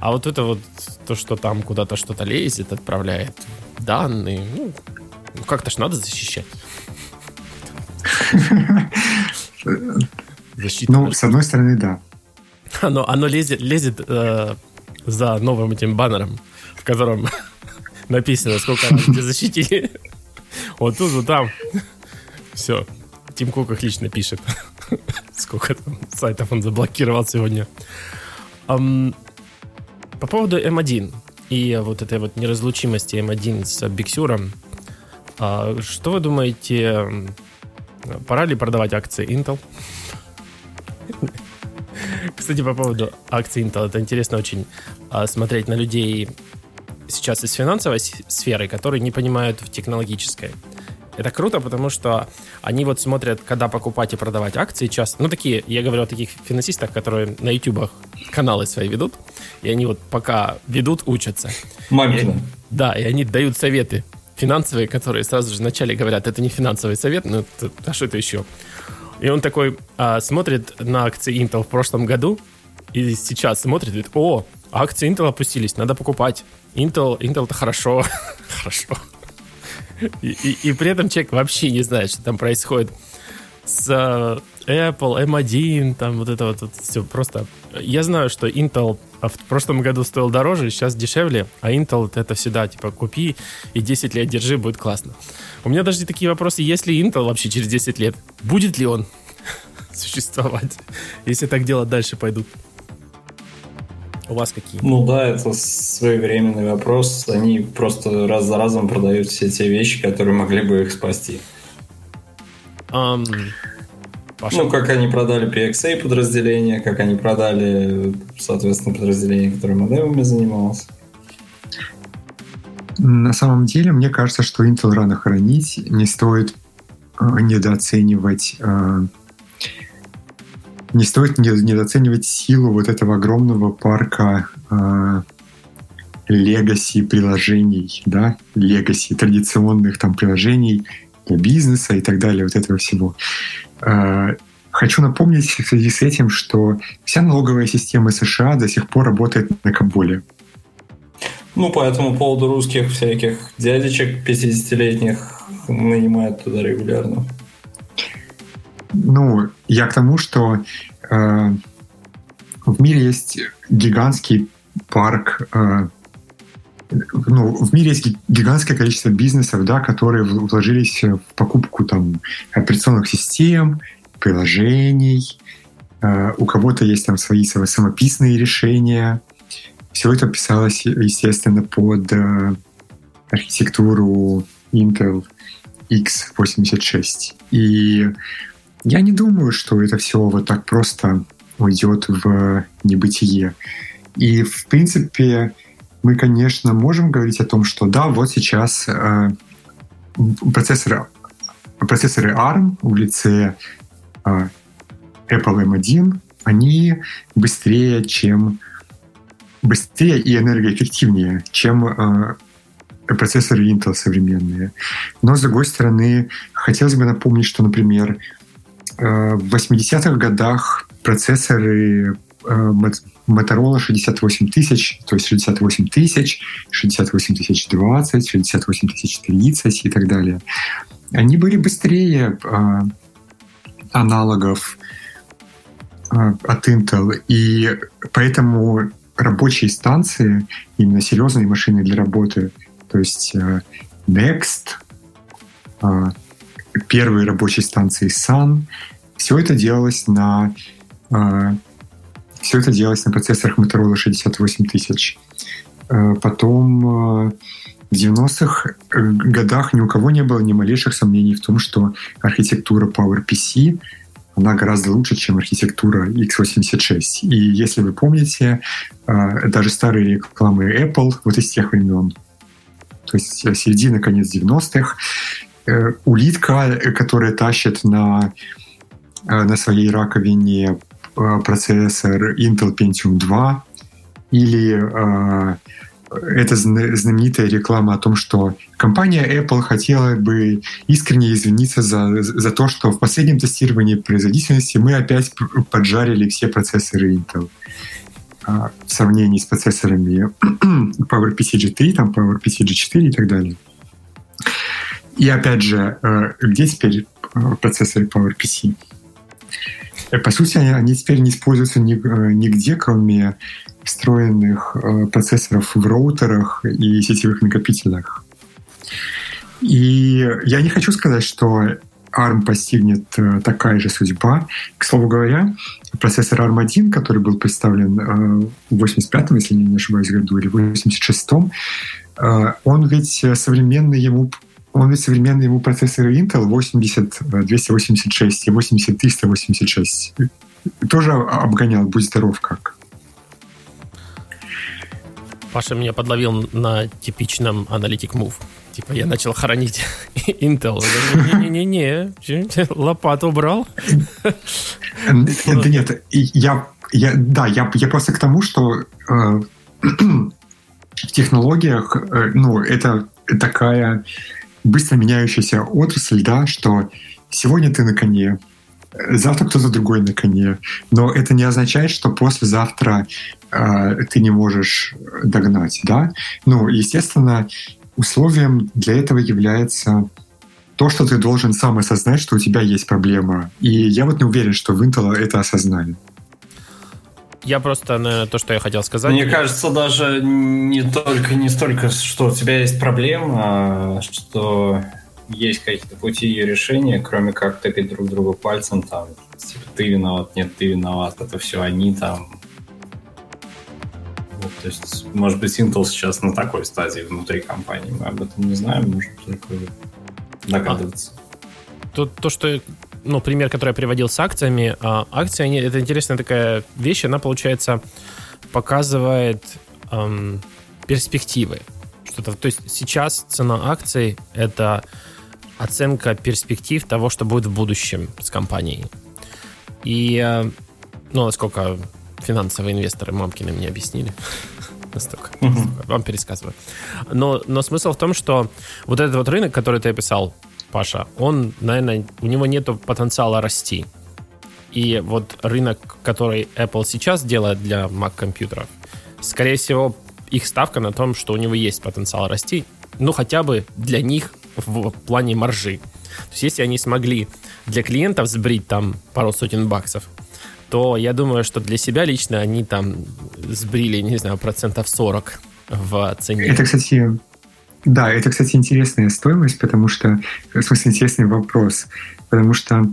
А вот это вот то, что там куда-то что-то лезет, отправляет данные, ну, как-то ж надо защищать. Защита. Ну, с одной стороны, да. Оно, оно лезет, лезет э, за новым этим баннером, в котором написано, сколько раз тебя защитили. Вот тут, вот там. Все. Тим Кук их лично пишет. Сколько там сайтов он заблокировал сегодня. Um, по поводу M1 и вот этой вот неразлучимости M1 с Биксюром, uh, что вы думаете Пора ли продавать акции Intel? Кстати, по поводу акций Intel, это интересно очень а, смотреть на людей сейчас из финансовой сферы, которые не понимают в технологической. Это круто, потому что они вот смотрят, когда покупать и продавать акции часто. Ну, такие, я говорю о таких финансистах, которые на ютубах каналы свои ведут, и они вот пока ведут, учатся. Мамкина. Да, и они дают советы финансовые, которые сразу же вначале говорят, это не финансовый совет, ну, а что это еще? И он такой а, смотрит на акции Intel в прошлом году, и сейчас смотрит говорит, о, акции Intel опустились, надо покупать. Intel, Intel это хорошо. хорошо. И, и, и при этом человек вообще не знает, что там происходит с э, Apple, M1, там вот это вот, вот все просто. Я знаю, что Intel в прошлом году стоил дороже, сейчас дешевле, а Intel это всегда типа купи и 10 лет держи, будет классно. У меня даже такие вопросы, есть ли Intel вообще через 10 лет? Будет ли он существовать, если так дело дальше пойдут? У вас какие? Ну да, это своевременный вопрос. Они просто раз за разом продают все те вещи, которые могли бы их спасти. Um, Паша? Ну, как они продали PXA подразделение, как они продали, соответственно, подразделение, которое модемами занималось. На самом деле, мне кажется, что Intel рано хранить, не стоит э, недооценивать э, не стоит недооценивать силу вот этого огромного парка легаси э, приложений, да, легаси традиционных там приложений для бизнеса и так далее, вот этого всего. Хочу напомнить в связи с этим, что вся налоговая система США до сих пор работает на Кабуле. Ну, по этому поводу русских всяких дядечек 50-летних нанимают туда регулярно. Ну, я к тому, что э, в мире есть гигантский парк, э, ну, в мире есть гигантское количество бизнесов, да, которые вложились в покупку там операционных систем, приложений, э, у кого-то есть там свои самописные решения. Все это писалось, естественно, под э, архитектуру Intel x86. И я не думаю, что это все вот так просто уйдет в небытие. И, в принципе, мы, конечно, можем говорить о том, что да, вот сейчас э, процессоры, процессоры ARM в лице э, Apple M1, они быстрее, чем быстрее и энергоэффективнее, чем э, процессоры Intel современные. Но, с другой стороны, хотелось бы напомнить, что, например, Э, в 80-х годах процессоры э, Motorola 68 тысяч, то есть 68 тысяч, 68 тысяч 20, 68 тысяч 30 и так далее. Они были быстрее э, аналогов от Intel, и поэтому рабочие станции, именно серьезные машины для работы, то есть Next, первые рабочие станции Sun. Все это делалось на э, все это делалось на процессорах Motorola 68000. Э, потом э, в 90-х годах ни у кого не было ни малейших сомнений в том, что архитектура PowerPC она гораздо лучше, чем архитектура x86. И если вы помните, даже старые рекламы Apple вот из тех времен, то есть середина, конец 90-х, Э, улитка, э, которая тащит на, э, на своей раковине процессор Intel Pentium 2, или э, это знаменитая реклама о том, что компания Apple хотела бы искренне извиниться за, за то, что в последнем тестировании производительности мы опять поджарили все процессоры Intel в сравнении с процессорами PowerPC G3, там PowerPC G4 и так далее. И опять же, э, где теперь процессоры PowerPC? Э, по сути, они теперь не используются нигде, кроме встроенных процессоров в роутерах и сетевых накопителях. И я не хочу сказать, что ARM постигнет такая же судьба. К слову говоря, процессор ARM1, который был представлен в 85-м, если не ошибаюсь, году, или в 86-м, он ведь современный ему он ведь современные ему процессоры Intel 80 286 и 80 386 тоже обгонял, будь здоров как. Паша меня подловил на типичном Analytic Move. Типа я начал хоронить Intel. Не-не-не, лопату брал. Да нет, я, я, да, я, я просто к тому, что э, в технологиях, э, ну, это такая быстро меняющаяся отрасль, да, что сегодня ты на коне, завтра кто-то другой на коне. Но это не означает, что послезавтра э, ты не можешь догнать, да? Ну, естественно, условием для этого является то, что ты должен сам осознать, что у тебя есть проблема. И я вот не уверен, что в Intel это осознали. Я просто, наверное, то, что я хотел сказать. Мне кажется, даже не только не столько, что у тебя есть проблема, а что есть какие-то пути ее решения, кроме как тыкать друг другу пальцем, там, типа, ты виноват, нет, ты виноват, это все они там. Вот, то есть, может быть, Intel сейчас на такой стадии внутри компании, мы об этом не знаем, можем только догадываться. А, то, то, что ну, пример, который я приводил с акциями, а акции, они, это интересная такая вещь, она, получается, показывает эм, перспективы. Что-то, то есть сейчас цена акций — это оценка перспектив того, что будет в будущем с компанией. И, э, ну, насколько финансовые инвесторы мамкины мне объяснили, настолько, настолько вам пересказываю. Но, но смысл в том, что вот этот вот рынок, который ты описал, Паша, он, наверное, у него нет потенциала расти. И вот рынок, который Apple сейчас делает для Mac-компьютеров, скорее всего, их ставка на том, что у него есть потенциал расти, ну, хотя бы для них в плане маржи. То есть если они смогли для клиентов сбрить там пару сотен баксов, то я думаю, что для себя лично они там сбрили, не знаю, процентов 40 в цене. Это, кстати, да, это, кстати, интересная стоимость, потому что, в смысле, интересный вопрос, потому что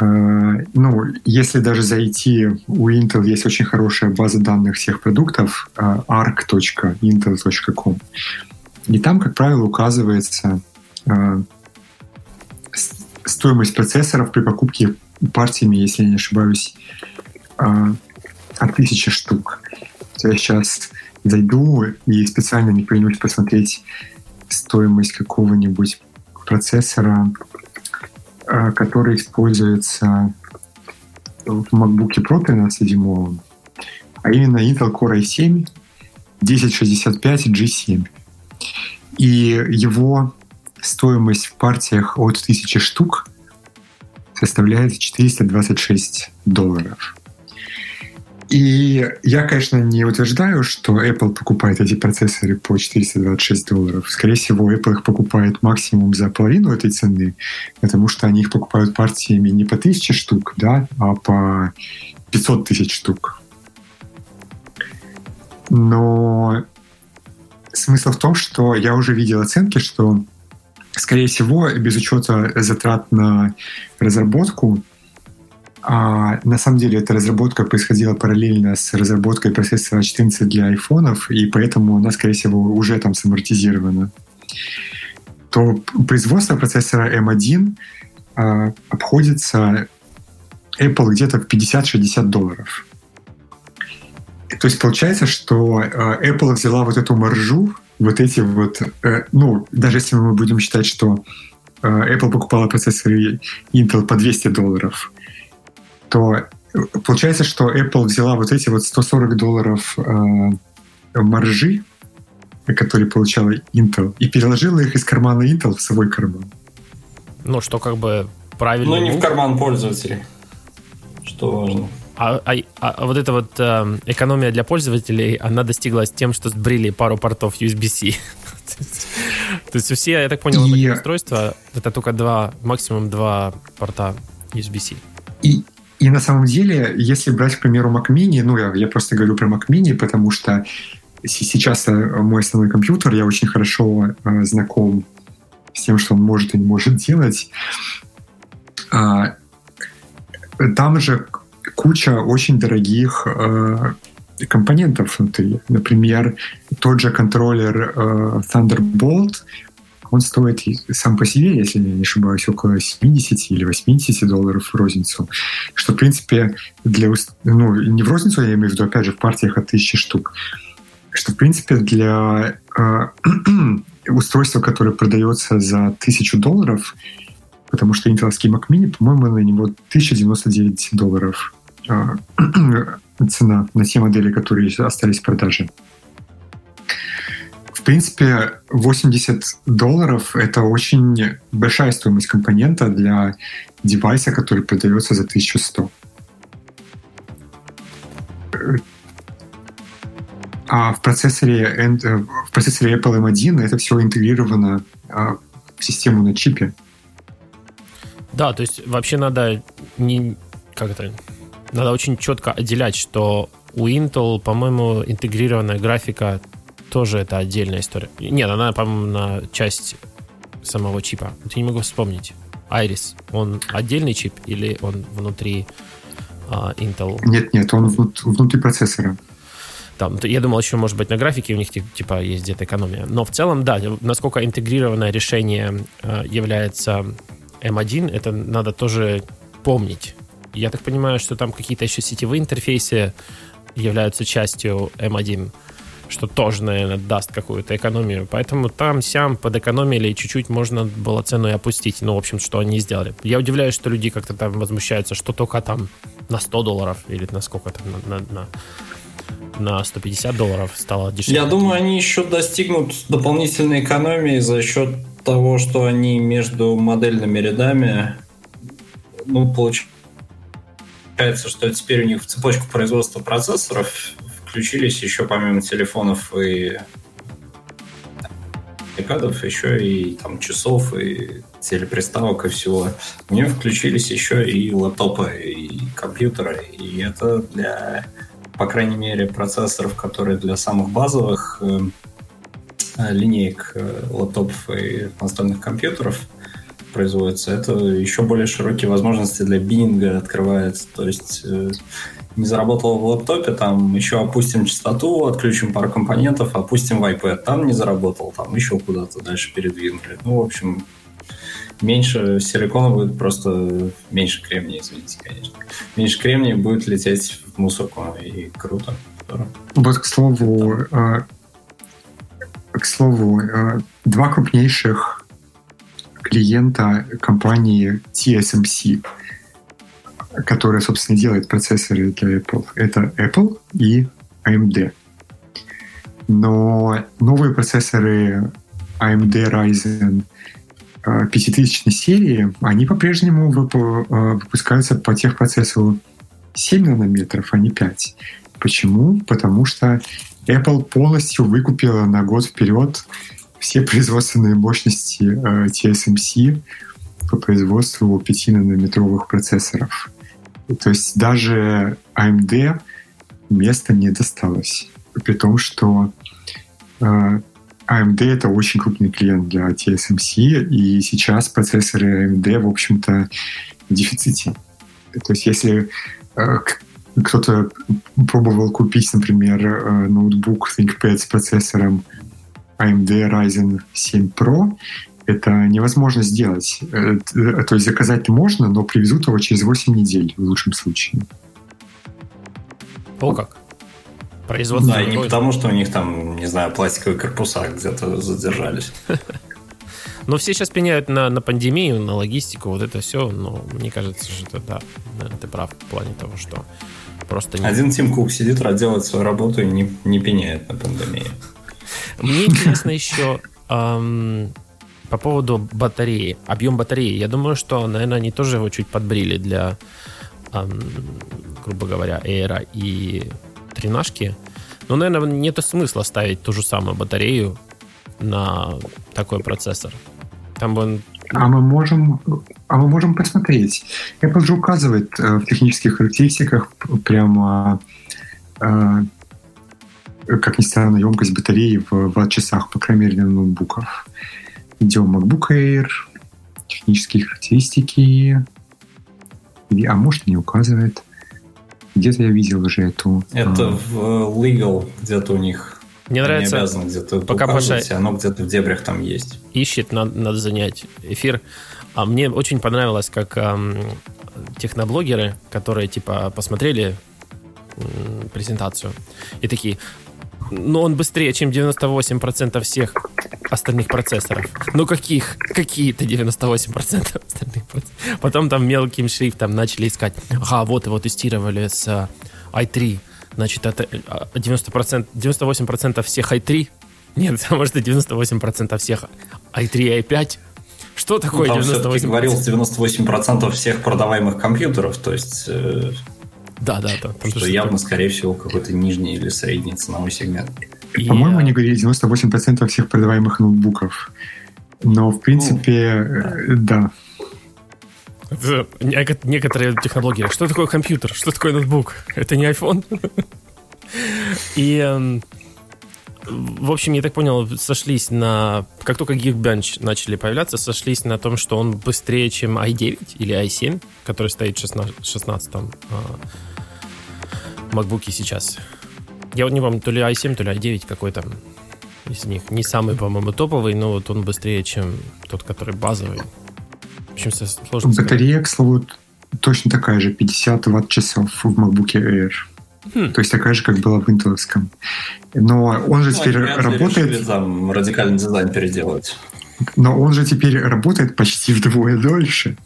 э, ну, если даже зайти, у Intel есть очень хорошая база данных всех продуктов, э, arc.intel.com, и там, как правило, указывается э, стоимость процессоров при покупке партиями, если я не ошибаюсь, э, от тысячи штук. Я сейчас зайду и специально не поленюсь посмотреть стоимость какого-нибудь процессора, э, который используется в MacBook Pro 13-дюймовом, а именно Intel Core i7 1065 G7. И его стоимость в партиях от 1000 штук составляет 426 долларов. И я, конечно, не утверждаю, что Apple покупает эти процессоры по 426 долларов. Скорее всего, Apple их покупает максимум за половину этой цены, потому что они их покупают партиями не по 1000 штук, да, а по 500 тысяч штук. Но смысл в том, что я уже видел оценки, что, скорее всего, без учета затрат на разработку, а на самом деле эта разработка происходила параллельно с разработкой процессора 14 для айфонов, и поэтому она, скорее всего, уже там самортизирована. То производство процессора M1 а, обходится Apple где-то в 50-60 долларов. То есть получается, что э, Apple взяла вот эту маржу, вот эти вот, э, ну, даже если мы будем считать, что э, Apple покупала процессоры Intel по 200 долларов, то получается, что Apple взяла вот эти вот 140 долларов маржи, которые получала Intel, и переложила их из кармана Intel в свой карман. Ну, что как бы правильно. Ну, не в карман пользователей, что важно. А, а, а вот эта вот э, экономия для пользователей, она достиглась тем, что сбрили пару портов USB-C. То есть все, я так понял, и... устройства это только два, максимум два порта USB-C. И, на самом деле, если брать, к примеру, Mac Mini, ну, я, я просто говорю про Mac Mini, потому что сейчас э, мой основной компьютер, я очень хорошо э, знаком с тем, что он может и не может делать. А, там же куча очень дорогих э, компонентов внутри. Например, тот же контроллер э, Thunderbolt, он стоит сам по себе, если я не ошибаюсь, около 70 или 80 долларов в розницу. Что, в принципе, для... Ну, не в розницу, я имею в виду, опять же, в партиях от 1000 штук. Что, в принципе, для э, устройство, которое продается за тысячу долларов, потому что интеловский Mac Mini, по-моему, на него 1099 долларов э, цена на те модели, которые остались в продаже. В принципе, 80 долларов — это очень большая стоимость компонента для девайса, который продается за 1100. А в процессоре, э, в процессоре Apple M1 это все интегрировано а, в систему на чипе. Да, то есть вообще надо не как это надо очень четко отделять, что у Intel, по-моему, интегрированная графика тоже это отдельная история. Нет, она, по-моему, на часть самого чипа. Вот я не могу вспомнить. Iris, он отдельный чип или он внутри uh, Intel? Нет, нет, он внутри процессора. Там, я думал, еще, может быть, на графике у них типа есть где-то экономия. Но в целом, да, насколько интегрированное решение э, является M1, это надо тоже помнить. Я так понимаю, что там какие-то еще сетевые интерфейсы являются частью M1, что тоже, наверное, даст какую-то экономию. Поэтому там, сям подэкономили, и чуть-чуть можно было цену и опустить. Ну, в общем, что они сделали. Я удивляюсь, что люди как-то там возмущаются, что только там на 100 долларов или на сколько там, на, на, на на 150 долларов стало дешевле. Я думаю, они еще достигнут дополнительной экономии за счет того, что они между модельными рядами, ну, получается, что теперь у них в цепочку производства процессоров включились еще помимо телефонов и iPad, еще и там часов, и телеприставок и всего. У них включились еще и лэптопы, и компьютеры. И это для по крайней мере, процессоров, которые для самых базовых э, э, линеек э, лаптопов и настольных компьютеров производятся, это еще более широкие возможности для бинга открывается. То есть не заработал в лаптопе, там еще опустим частоту, отключим пару компонентов, опустим в iPad. Там не заработал, там еще куда-то дальше передвинули. Ну, в общем, меньше силикона будет просто меньше кремния, извините, конечно. Меньше кремния будет лететь в мусорку, и круто. Вот, к слову, э, к слову, э, два крупнейших клиента компании TSMC, которая, собственно, делает процессоры для Apple, это Apple и AMD. Но новые процессоры AMD Ryzen Э, пятитысячной серии, они по-прежнему э, выпускаются по техпроцессору 7 нанометров, а не 5. Почему? Потому что Apple полностью выкупила на год вперед все производственные мощности э, TSMC по производству 5-нанометровых процессоров. То есть даже AMD места не досталось. При том, что AMD — это очень крупный клиент для TSMC, и сейчас процессоры AMD, в общем-то, в дефиците. То есть если э, кто-то пробовал купить, например, э, ноутбук ThinkPad с процессором AMD Ryzen 7 Pro, это невозможно сделать. Э, то есть заказать можно, но привезут его через 8 недель в лучшем случае. О как? Производство. Да, и не потому, что у них там, не знаю, пластиковые корпуса где-то задержались. Но все сейчас пеняют на, на пандемию, на логистику, вот это все. Но мне кажется, что это, да, наверное, ты прав в плане того, что просто... Не... Один Тим Кук сидит, делает свою работу и не, не пеняет на пандемию. Мне интересно еще эм, по поводу батареи, объем батареи. Я думаю, что, наверное, они тоже его чуть подбрили для, эм, грубо говоря, Эйра и тренажки. Но, наверное, нет смысла ставить ту же самую батарею на такой процессор. Там бы а мы можем, а мы можем посмотреть. Apple же указывает э, в технических характеристиках прямо, э, как ни странно, емкость батареи в ватт-часах, по крайней мере, на ноутбуках. Идем MacBook Air, технические характеристики, а может не указывает. Где-то я видел уже эту... Это а... в Legal где-то у них. Мне нравится... Не обязаны где-то пока Паша оно где-то в дебрях там есть. Ищет, надо, надо занять эфир. А мне очень понравилось, как эм, техноблогеры, которые типа посмотрели презентацию и такие, ну он быстрее, чем 98% всех остальных процессоров. Ну каких? Какие-то 98% остальных процессоров. Потом там мелким шрифтом начали искать. Ага, вот его тестировали с i3. Значит, это 90%, 98% всех i3. Нет, может, и 98% всех i3 и i5. Что такое ну, там 98%? говорилось 98% всех продаваемых компьютеров, то есть... Э, да, да, да. Что, что явно, скорее всего, какой-то нижний или средний ценовой сегмент. И... По-моему, они говорили 98% всех продаваемых ноутбуков. Но, в принципе, ну, да. да. Некоторые технологии. Что такое компьютер? Что такое ноутбук? Это не iPhone? И эм, в общем, я так понял, сошлись на... Как только Geekbench начали появляться, сошлись на том, что он быстрее, чем i9 или i7, который стоит в 16, 16 а, MacBook сейчас. Я вот не помню, то ли i7, то ли i9 какой-то из них. Не самый, по-моему, топовый, но вот он быстрее, чем тот, который базовый. В общем, сложно Батарея, к слову, точно такая же, 50 ватт-часов в MacBook Air. Хм. То есть такая же, как была в интеловском. Но он же ну, теперь работает... там радикальный дизайн переделать. Но он же теперь работает почти вдвое дольше.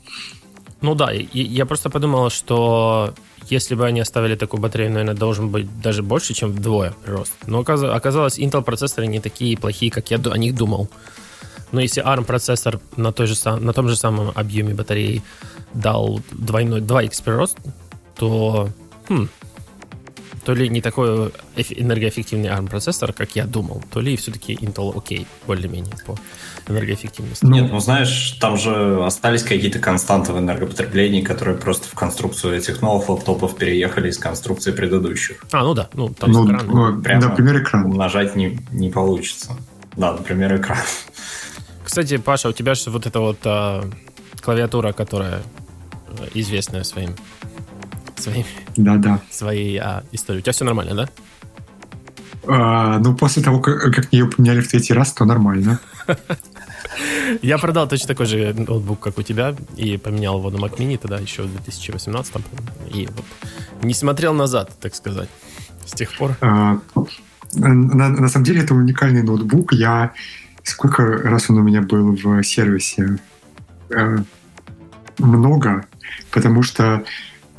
Ну да, я просто подумал, что если бы они оставили такую батарею, наверное, должен быть даже больше, чем вдвое прирост. Но оказалось, Intel процессоры не такие плохие, как я о них думал. Но если ARM процессор на, той же, на том же самом объеме батареи дал двойной 2x прирост, то хм, то ли не такой энергоэффективный ARM-процессор, как я думал, то ли все-таки Intel окей, более-менее по энергоэффективности. Нет, ну знаешь, там же остались какие-то константы в энергопотреблении, которые просто в конструкцию этих новых лаптопов переехали из конструкции предыдущих. А, ну да, ну там ну, экран. Ну, Прямо например, экран. Нажать не, не получится. Да, например, экран. Кстати, Паша, у тебя же вот эта вот а, клавиатура, которая э, известная своим своей, да, да. своей а, историей. У тебя все нормально, да? А, ну, после того, как, как ее поменяли в третий раз, то нормально. Я продал точно такой же ноутбук, как у тебя, и поменял его на Mac Mini тогда, еще в 2018 И вот не смотрел назад, так сказать, с тех пор. А, на, на самом деле, это уникальный ноутбук. Я... Сколько раз он у меня был в сервисе? А, много, потому что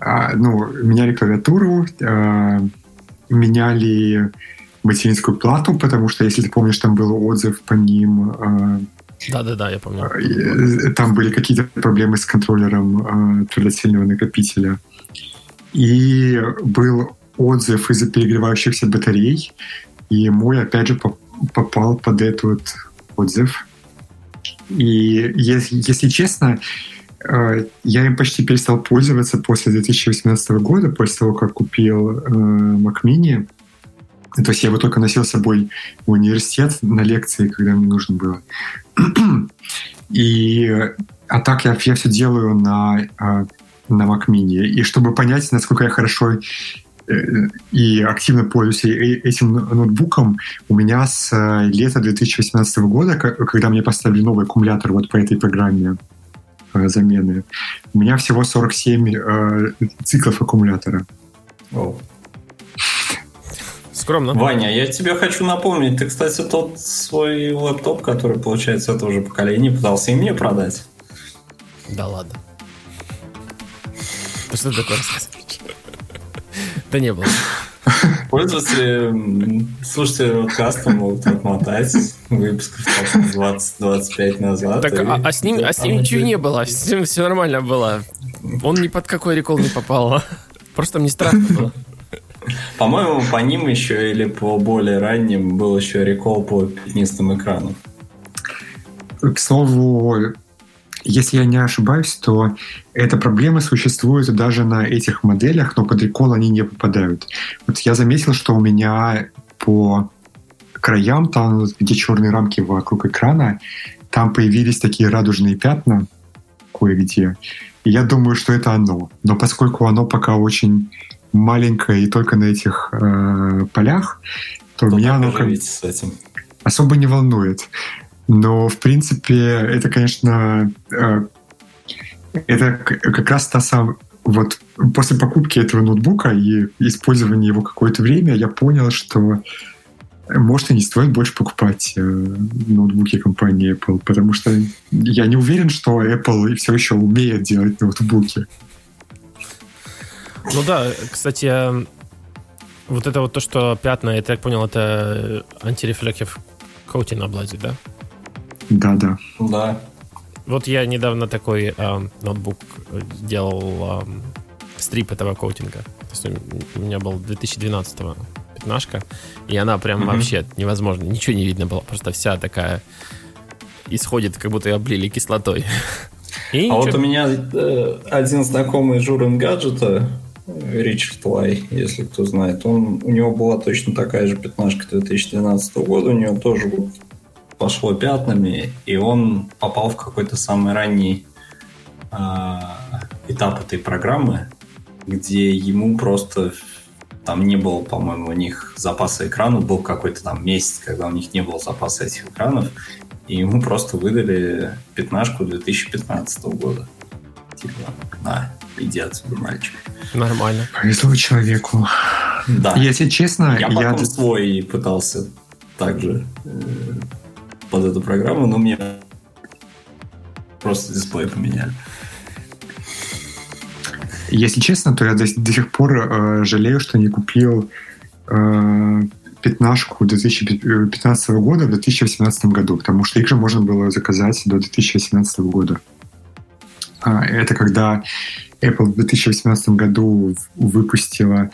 а, ну, меняли клавиатуру, а, меняли материнскую плату, потому что, если ты помнишь, там был отзыв по ним. А, Да-да-да, я помню. Там были какие-то проблемы с контроллером твердотельного накопителя. И был отзыв из-за перегревающихся батарей, и мой, опять же, попал под этот отзыв. И если, если честно, Э, я им почти перестал пользоваться после 2018 года, после того, как купил э, Mac Mini. То есть я его только носил с собой в университет на лекции, когда мне нужно было. И, а так я, я все делаю на, э, на Mac Mini. И чтобы понять, насколько я хорошо и активно пользуюсь этим ноутбуком, у меня с лета 2018 года, когда мне поставили новый аккумулятор вот по этой программе, Э, замены. У меня всего 47 э, циклов аккумулятора. О. Скромно. Ваня, я тебе хочу напомнить, ты, кстати, тот свой лэптоп, который, получается, этого же поколения, пытался и мне продать. Да ладно. Что ты такое рассказываешь? Да не было. Пользователи, слушайте подкаста, могут отмотать выпусков 20-25 назад. Так, а, а, с ним, а с ним ничего не было, с ним все нормально было. Он ни под какой рекол не попал. Просто мне страшно было. По-моему, по ним еще или по более ранним был еще рекол по пятнистым экранам. К слову, если я не ошибаюсь, то эта проблема существует даже на этих моделях, но под рекол они не попадают. Вот я заметил, что у меня по краям, там, где черные рамки вокруг экрана, там появились такие радужные пятна кое-где. И я думаю, что это оно. Но поскольку оно пока очень маленькое и только на этих э, полях, то Кто меня оно как... особо не волнует. Но, в принципе, это, конечно, э, это как раз та самая... Вот после покупки этого ноутбука и использования его какое-то время я понял, что может, и не стоит больше покупать э, ноутбуки компании Apple, потому что я не уверен, что Apple все еще умеет делать ноутбуки. Ну да, кстати, вот это вот то, что пятна, я так понял, это антирефлектив коутинг бладе, да? Да, да. Да. Вот я недавно такой э, ноутбук делал э, стрип этого коутинга. То есть у меня был 2012 пятнашка, и она прям mm-hmm. вообще невозможно, ничего не видно было, просто вся такая исходит, как будто ее облили кислотой. И а ничего. вот у меня э, один знакомый Журин гаджета, Ричард Лай, если кто знает, он, у него была точно такая же пятнашка 2012 года, у него тоже вот пошло пятнами, и он попал в какой-то самый ранний э, этап этой программы, где ему просто там не было, по-моему, у них запаса экранов, был какой-то там месяц, когда у них не было запаса этих экранов, и ему просто выдали пятнашку 2015 года. Типа, на, иди отсюда, мальчик. Нормально. Повезло человеку. Да. Если честно, я потом я... свой пытался также э, под эту программу, но мне просто дисплей поменяли. Если честно, то я до, до сих пор э, жалею, что не купил э, пятнашку 2015 года в 2018 году, потому что их же можно было заказать до 2018 года. А, это когда Apple в 2018 году выпустила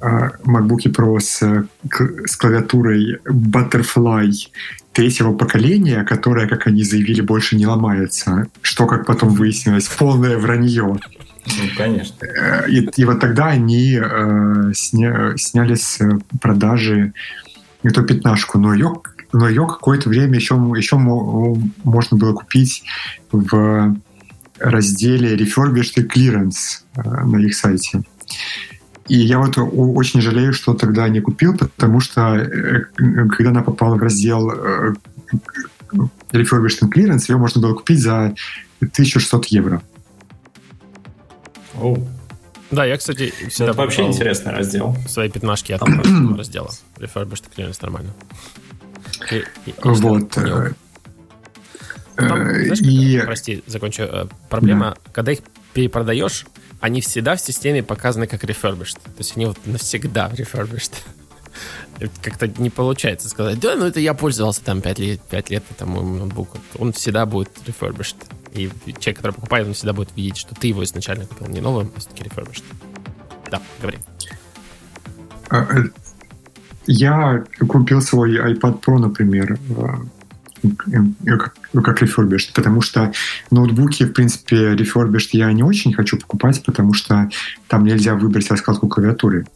а, MacBook Pro с, с клавиатурой Butterfly третьего поколения, которая, как они заявили, больше не ломается. Что, как потом выяснилось, полное вранье. Ну, конечно. Э, и, и вот тогда они э, сня, сняли с продажи эту пятнашку, но ее, но ее какое-то время еще, еще можно было купить в разделе Refurbished и Clearance на их сайте. И я вот очень жалею, что тогда не купил, потому что э, когда она попала в раздел э, Refurbished and Clearance, ее можно было купить за 1600 евро. Оу. Да, я, кстати, всегда Это вообще интересный раздел. Свои пятнашки я там раздела. Refurbished clearance нормально. И, и, вот. Э, там, э, знаешь, и... прости, закончу. Э, проблема, да. когда их перепродаешь, они всегда в системе показаны как refurbished. То есть они вот навсегда refurbished. Как-то не получается сказать, да, ну это я пользовался там 5 лет, 5 лет этому ноутбуку. Он всегда будет refurbished. И человек, который покупает, он всегда будет видеть, что ты его изначально купил не новым, а все-таки refurbished. Да, говори. А, э, я купил свой iPad Pro, например, э, как refurbished, потому что ноутбуки, в принципе, refurbished я не очень хочу покупать, потому что там нельзя выбрать раскладку клавиатуры.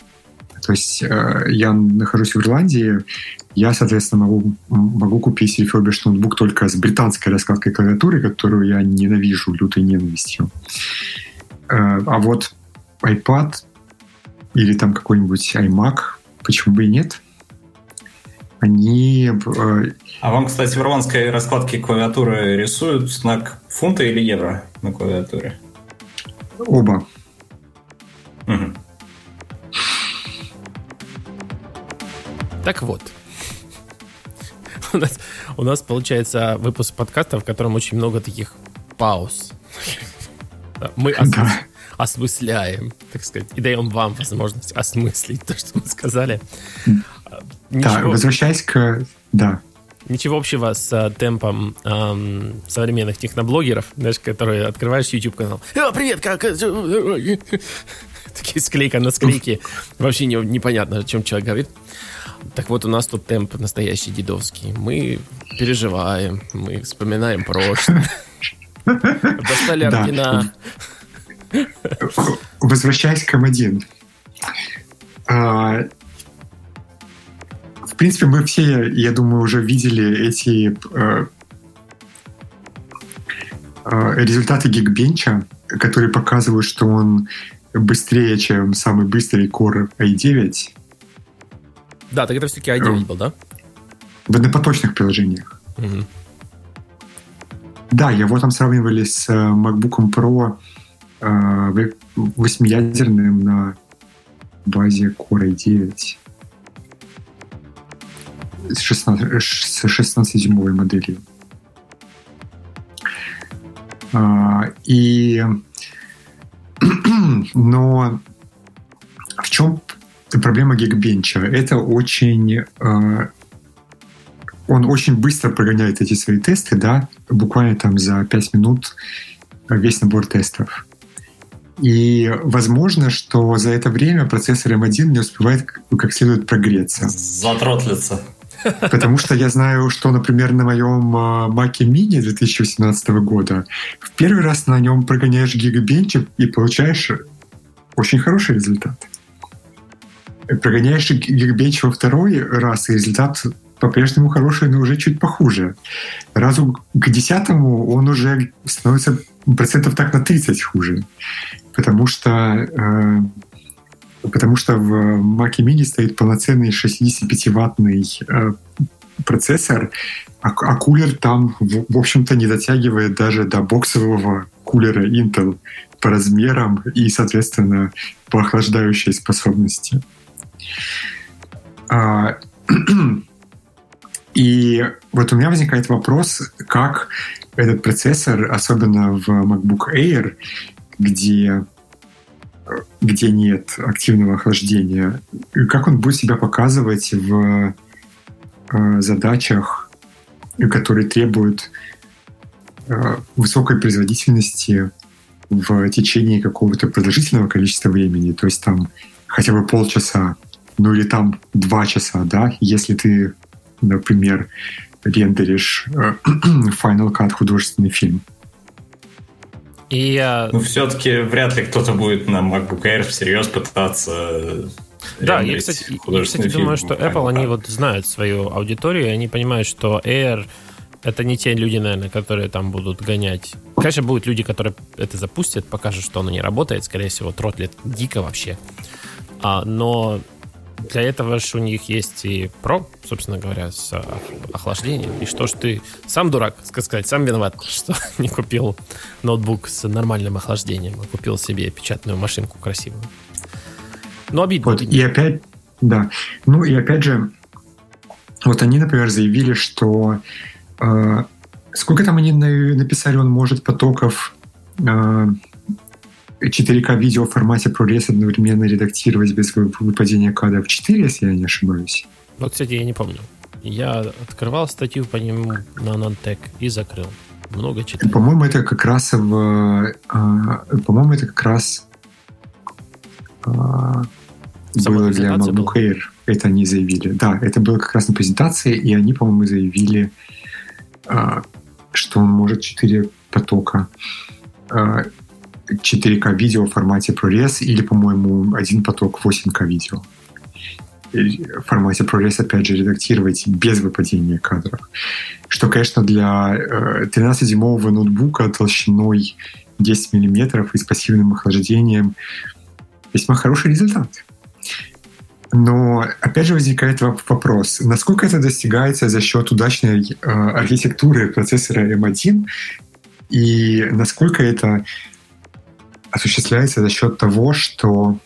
То есть э, я нахожусь в Ирландии, я, соответственно, могу, могу купить refurbished ноутбук только с британской раскладкой клавиатуры, которую я ненавижу лютой ненавистью. Э, а вот iPad или там какой-нибудь iMac, почему бы и нет? Они... Э, а вам, кстати, в ирландской раскладке клавиатуры рисуют знак фунта или евро на клавиатуре? Оба. Угу. Так вот. У нас, у нас получается выпуск подкаста, в котором очень много таких пауз. Мы да. осмысляем, так сказать, и даем вам возможность осмыслить то, что мы сказали. Ничего... Да, возвращаясь к... Да. Ничего общего с а, темпом эм, современных техноблогеров, знаешь, которые открываешь YouTube-канал. О, привет, как... Такие склейка на склейке. Вообще не, непонятно, о чем человек говорит. Так вот, у нас тут темп настоящий дедовский. Мы переживаем, мы вспоминаем прошлое. Достали ордена. Возвращаясь к М1. В принципе, мы все, я думаю, уже видели эти э, э, результаты Geekbench, которые показывают, что он быстрее, чем самый быстрый Core i9. Да, так это все-таки i9 был, да? В однопоточных приложениях. Угу. Да, его там сравнивали с э, MacBook Pro э, восьмиядерным на базе Core i9. С 16-дюймовой моделью. И но в чем проблема Geekbench? Это очень а, он очень быстро прогоняет эти свои тесты, да, буквально там за 5 минут весь набор тестов. И возможно, что за это время процессор M1 не успевает как следует прогреться. Затротлиться. Потому что я знаю, что, например, на моем Mac Mini 2018 года в первый раз на нем прогоняешь гигабенч и получаешь очень хороший результат. Прогоняешь гигабенч во второй раз, и результат по-прежнему хороший, но уже чуть похуже. Разу к десятому он уже становится процентов так на 30 хуже. Потому что э, потому что в Mac Mini стоит полноценный 65-ваттный э, процессор, а, а кулер там, в, в общем-то, не дотягивает даже до боксового кулера Intel по размерам и, соответственно, по охлаждающей способности. А, и вот у меня возникает вопрос, как этот процессор, особенно в MacBook Air, где где нет активного охлаждения, как он будет себя показывать в э, задачах, которые требуют э, высокой производительности в течение какого-то продолжительного количества времени, то есть там хотя бы полчаса, ну или там два часа, да, если ты, например, рендеришь э, Final Cut художественный фильм. И я... Ну, все-таки вряд ли кто-то будет на MacBook Air всерьез пытаться да, я, кстати, я, кстати думаю, что Apple, они вот знают свою аудиторию, и они понимают, что Air это не те люди, наверное, которые там будут гонять. Конечно, будут люди, которые это запустят, покажут, что оно не работает. Скорее всего, тротлит дико вообще. А, но для этого же у них есть и Pro, собственно говоря, с охлаждением. И что ж ты сам дурак, сказать, сам виноват, что не купил ноутбук с нормальным охлаждением, а купил себе печатную машинку красивую. Ну, обидно. Вот, и опять, да. Ну, и опять же, вот они, например, заявили, что э, сколько там они написали, он может потоков э, 4К видео в формате ProRes одновременно редактировать без выпадения кадров 4, если я не ошибаюсь. Вот, кстати, я не помню. Я открывал статью по нему на Nantec и закрыл. Много читал. По-моему, это как раз в... А, по-моему, это как раз а, было для MacBook Air. Это они заявили. Да, это было как раз на презентации, и они, по-моему, заявили, а, что он может 4 потока. А, 4К видео в формате ProRes или, по-моему, один поток 8К видео в формате ProRes, опять же, редактировать без выпадения кадров. Что, конечно, для 13-дюймового э, ноутбука толщиной 10 мм и с пассивным охлаждением весьма хороший результат. Но опять же возникает вопрос, насколько это достигается за счет удачной э, архитектуры процессора M1 и насколько это осуществляется за счет того, что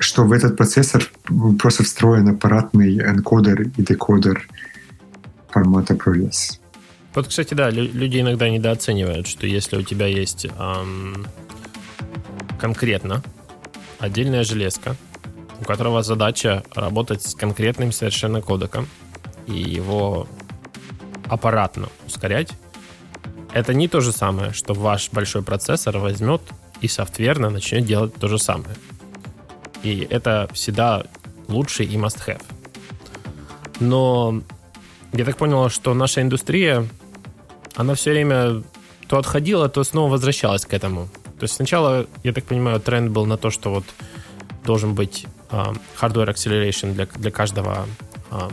что в этот процессор просто встроен аппаратный энкодер и декодер формата ProRes. Вот, кстати, да, люди иногда недооценивают, что если у тебя есть эм, конкретно отдельная железка, у которого задача работать с конкретным совершенно кодеком и его аппаратно ускорять, это не то же самое, что ваш большой процессор возьмет и софтверно начнет делать то же самое. И это всегда лучший и must-have. Но я так понял, что наша индустрия, она все время то отходила, то снова возвращалась к этому. То есть сначала, я так понимаю, тренд был на то, что вот должен быть uh, hardware acceleration для, для каждого uh,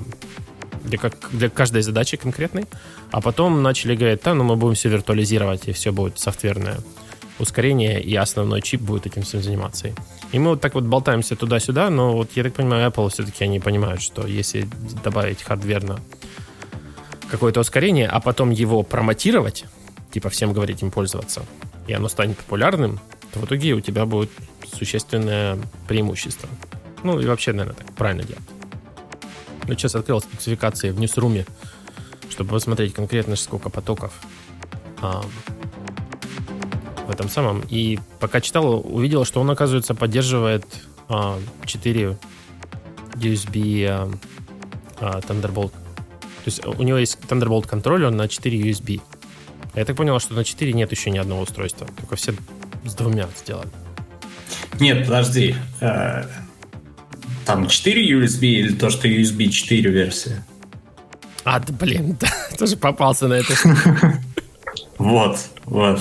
для, как, для каждой задачи конкретной, а потом начали говорить, да, ну мы будем все виртуализировать, и все будет софтверное ускорение, и основной чип будет этим всем заниматься. И мы вот так вот болтаемся туда-сюда, но вот я так понимаю, Apple все-таки они понимают, что если добавить хардверно какое-то ускорение, а потом его промотировать, типа всем говорить им пользоваться, и оно станет популярным, то в итоге у тебя будет существенное преимущество. Ну и вообще, наверное, так правильно делать. Ну, сейчас открыл спецификации в Ньюсруме, чтобы посмотреть конкретно, сколько потоков а, в этом самом. И пока читал, увидел, что он, оказывается, поддерживает а, 4 USB а, а, Thunderbolt. То есть у него есть Thunderbolt контроллер на 4 USB. Я так понял, что на 4 нет еще ни одного устройства. Только все с двумя сделаны. Нет, подожди. Там 4 USB или то, что USB 4 версия? А, да, блин, тоже попался на это. Вот, вот.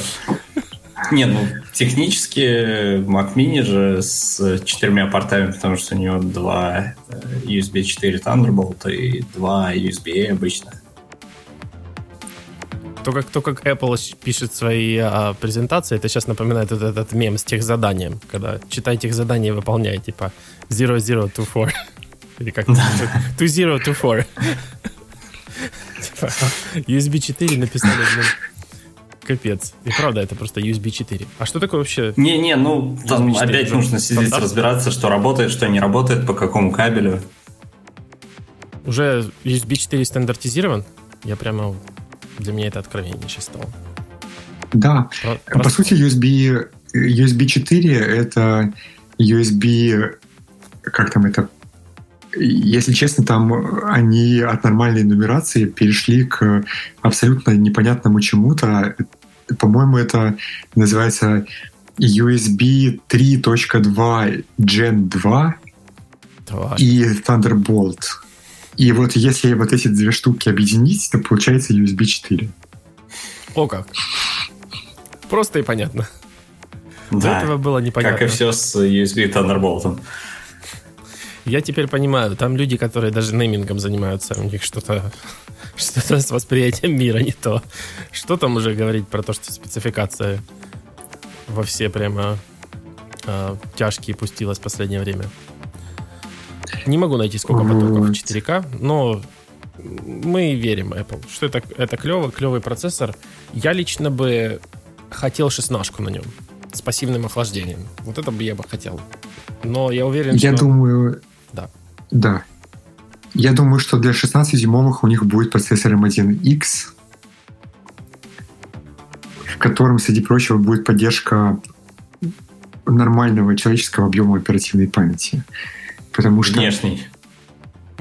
Не, ну, технически Mac Mini же с четырьмя портами, потому что у него два э, USB 4 Thunderbolt и два USB обычных. То как, то, как Apple пишет свои а, презентации, это сейчас напоминает вот этот мем с тех заданием, когда читайте их задания и выполняйте, типа 0024. Или как? 2024. USB 4 написали, блин, капец. И правда, это просто USB 4. А что такое вообще? Не-не, ну, там опять нужно сидеть, разбираться, что работает, что не работает, по какому кабелю. Уже USB 4 стандартизирован? Я прямо для меня это откровение сейчас стало. Да. Про, По сути, USB, USB 4 это USB, как там это, если честно, там они от нормальной нумерации перешли к абсолютно непонятному чему-то. По-моему, это называется USB 3.2 Gen 2 Тварь. и Thunderbolt. И вот если вот эти две штуки объединить, то получается USB 4. О как. Просто и понятно. Да. До этого было непонятно. Как и все с USB Thunderbolt. Я теперь понимаю, там люди, которые даже неймингом занимаются, у них что-то что-то с восприятием мира не то. Что там уже говорить про то, что спецификация во все прямо э, тяжкие пустилась в последнее время? Не могу найти, сколько потоков 4К, но мы верим Apple, что это, это клево, клевый процессор. Я лично бы хотел шестнашку на нем с пассивным охлаждением. Вот это бы я бы хотел. Но я уверен, я что... думаю... Да. Я думаю, что для 16-дюймовых у них будет процессор M1X, в котором, среди прочего, будет поддержка нормального человеческого объема оперативной памяти. Потому что... Внешний.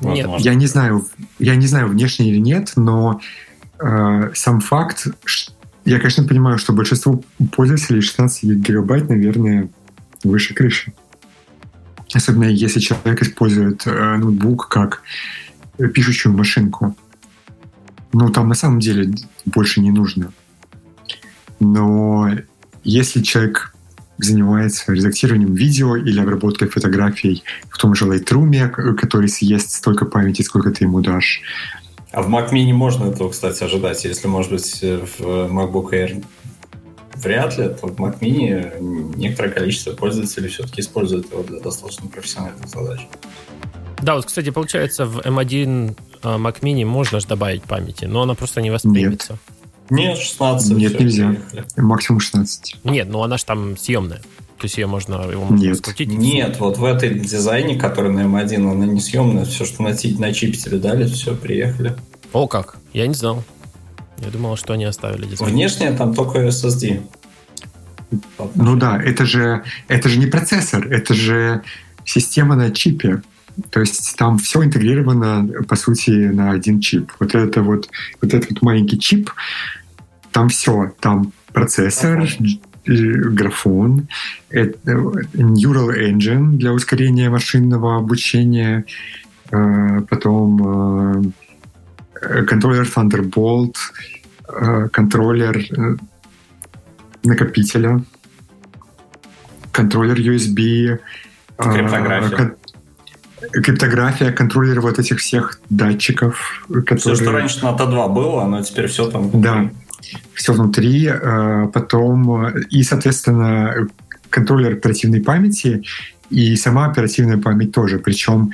Нет. Я не знаю, я не знаю, внешний или нет, но э, сам факт, я, конечно, понимаю, что большинство пользователей 16 гигабайт, наверное, выше крыши. Особенно если человек использует э, ноутбук как пишущую машинку. Ну, там на самом деле больше не нужно. Но если человек занимается редактированием видео или обработкой фотографий в том же Lightroom, который съест столько памяти, сколько ты ему дашь. А в Mac Mini можно этого, кстати, ожидать, если, может быть, в MacBook Air вряд ли, то в Mac Mini некоторое количество пользователей все-таки используют его для достаточно профессиональных задач. Да, вот, кстати, получается, в M1 а, Mac Mini можно же добавить памяти, но она просто не воспримется. Нет. Нет, 16. Нет, нельзя. Приехали. Максимум 16. Нет, ну она же там съемная. То есть ее можно, его можно Нет. скрутить. Нет, вот в этой дизайне, который на M1, она не съемная. Все, что на, на чипе тебе дали, все, приехали. О, как? Я не знал. Я думал, что они оставили дизайн. Внешне там только SSD. Ну да, это же, это же не процессор, это же система на чипе. То есть там все интегрировано, по сути, на один чип. Вот это вот, вот этот вот маленький чип, там все. Там процессор, графон, Neural Engine для ускорения машинного обучения, э, потом э, контроллер Thunderbolt, э, контроллер накопителя, контроллер USB, криптография криптография, контроллер вот этих всех датчиков, которые... Все, что раньше на Т2 было, оно теперь все там Да, все внутри. Э, потом и, соответственно, контроллер оперативной памяти и сама оперативная память тоже. Причем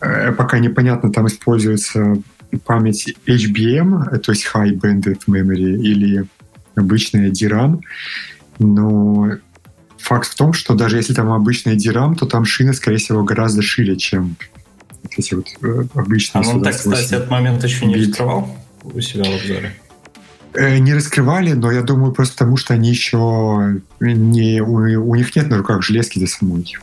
э, пока непонятно, там используется память HBM, то есть High Bandwidth Memory, или обычная DRAM. Но факт в том, что даже если там обычный DRAM, то там шины, скорее всего, гораздо шире, чем эти вот э, обычные. А он так, кстати, этот момент еще не раскрывал у себя в обзоре? Э, не раскрывали, но я думаю просто потому, что они еще не, у, у них нет на руках железки для самой.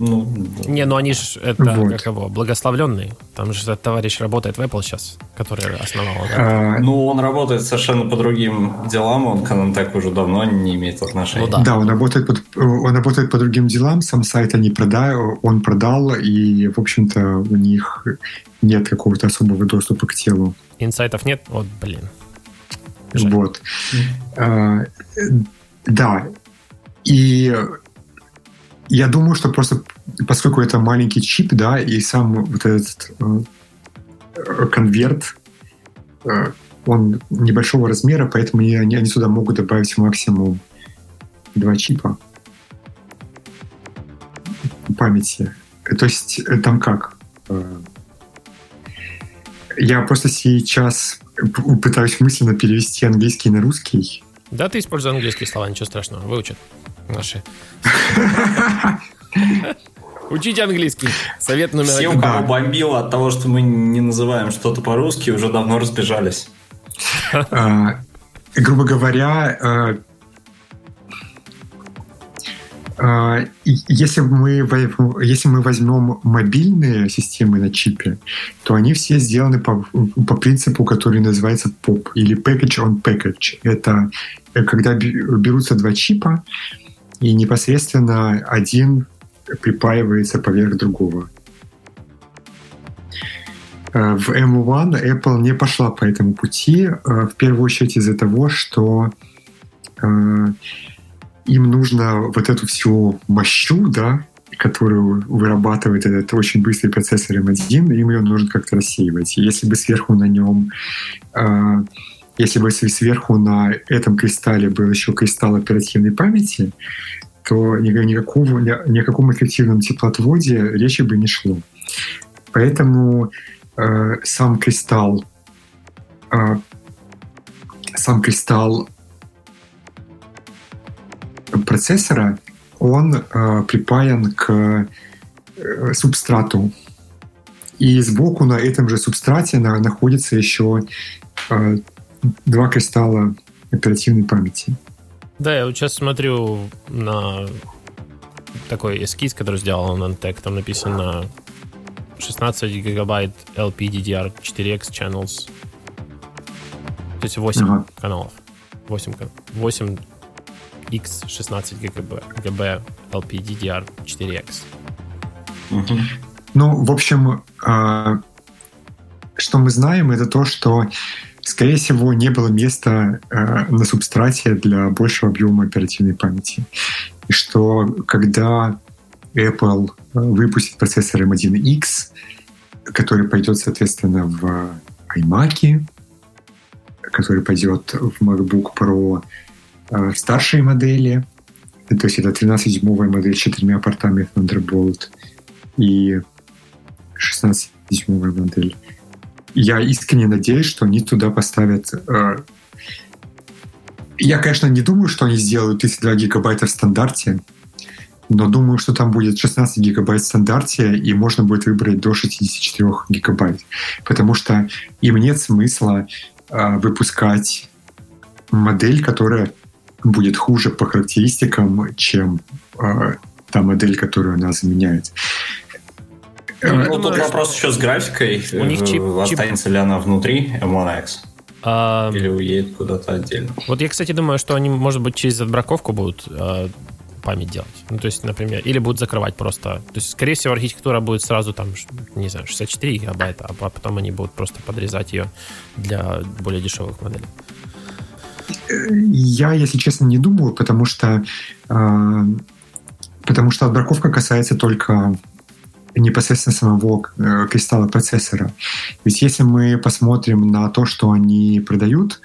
Ну, не, ну они же это вот. как его благословленный. Там же этот товарищ работает в Apple сейчас, который основал. Да? А, ну, он работает совершенно по другим делам. Он к так уже давно не имеет отношения. Ну, да. да, он работает под, он работает по другим делам. Сам сайт они продал, он продал, и в общем-то у них нет какого-то особого доступа к телу. Инсайтов нет? Вот, блин. Жаль. Вот. А, да. И я думаю, что просто поскольку это маленький чип, да, и сам вот этот э, конверт, э, он небольшого размера, поэтому они, они сюда могут добавить максимум два чипа памяти. То есть э, там как? Э, я просто сейчас пытаюсь мысленно перевести английский на русский. Да, ты используешь английские слова, ничего страшного, выучат наши. Учите английский. Совет номер Всем, один. кого бомбило от того, что мы не называем что-то по-русски, уже давно разбежались. А, грубо говоря, а, а, если мы, если мы возьмем мобильные системы на чипе, то они все сделаны по, по принципу, который называется POP или Package on Package. Это когда берутся два чипа, и непосредственно один припаивается поверх другого. Э, в M1 Apple не пошла по этому пути, э, в первую очередь из-за того, что э, им нужно вот эту всю мощу, да, которую вырабатывает этот очень быстрый процессор M1, им ее нужно как-то рассеивать. Если бы сверху на нем если бы сверху на этом кристалле был еще кристалл оперативной памяти, то никакого, ни о каком эффективном теплоотводе речи бы не шло. Поэтому э, сам кристалл э, сам кристалл процессора, он э, припаян к э, субстрату. И сбоку на этом же субстрате на, находится еще э, два кристалла оперативной памяти. Да, я вот сейчас смотрю на такой эскиз, который сделал Nantec. Там написано 16 гигабайт LPDDR4X channels. То есть 8 ага. каналов. 8, 8 X 16 ГБ, ГБ LPDDR4X. Угу. Ну, в общем, э, что мы знаем, это то, что скорее всего, не было места э, на субстрате для большего объема оперативной памяти. И что когда Apple э, выпустит процессор M1X, который пойдет, соответственно, в iMac, который пойдет в MacBook Pro э, старшие модели, то есть это 13-дюймовая модель с четырьмя портами Thunderbolt и 16-дюймовая модель я искренне надеюсь, что они туда поставят... Э, я, конечно, не думаю, что они сделают 32 гигабайта в стандарте, но думаю, что там будет 16 гигабайт в стандарте, и можно будет выбрать до 64 гигабайт. Потому что им нет смысла э, выпускать модель, которая будет хуже по характеристикам, чем э, та модель, которую она заменяет. Ну, ну, тут вопрос еще с графикой. У них чип, Останется чип... ли она внутри M1X? А... Или уедет куда-то отдельно? Вот я, кстати, думаю, что они, может быть, через отбраковку будут э, память делать. Ну, то есть, например, или будут закрывать просто. То есть, скорее всего, архитектура будет сразу там, не знаю, 64 гигабайта, а потом они будут просто подрезать ее для более дешевых моделей. Я, если честно, не думаю, потому что э, потому что отбраковка касается только непосредственно самого э, кристалла процессора. Ведь если мы посмотрим на то, что они продают,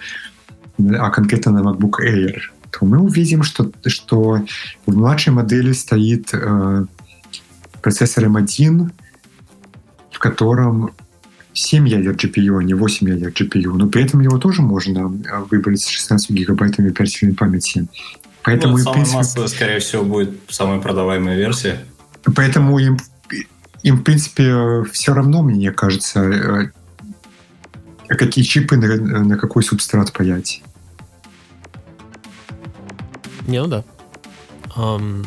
а конкретно на MacBook Air, то мы увидим, что, что в младшей модели стоит э, процессор M1, в котором 7 ядер GPU, а не 8 ядер GPU. Но при этом его тоже можно э, выбрать с 16 гигабайтами оперативной памяти. Поэтому, ну, самая принципе, массовая, скорее всего, будет самая продаваемая версия. Поэтому им им, в принципе, все равно, мне кажется, э, какие чипы на, на какой субстрат паять. Не, ну да. Um,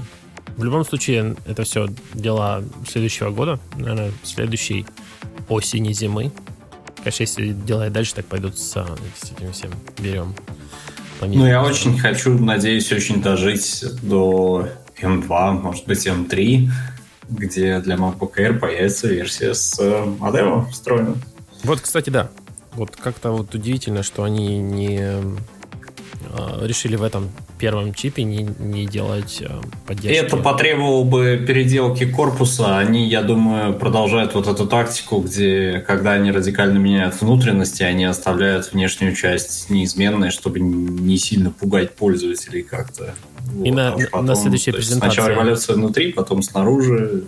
в любом случае, это все дела следующего года, наверное, следующей осени, зимы. Конечно, если дела и дальше так пойдут с, с этим всем берем. Ну, я очень хочу, надеюсь, очень дожить до M2, может быть, M3, где для MacBook Air появится версия с модемом встроенным. Вот, кстати, да. Вот как-то вот удивительно, что они не э, решили в этом первом чипе не, не делать э, поддержки. Это потребовало бы переделки корпуса. Они, я думаю, продолжают вот эту тактику, где, когда они радикально меняют внутренности, они оставляют внешнюю часть неизменной, чтобы не сильно пугать пользователей как-то. Вот. И на, потом, на следующей презентации... Сначала революция внутри, потом снаружи.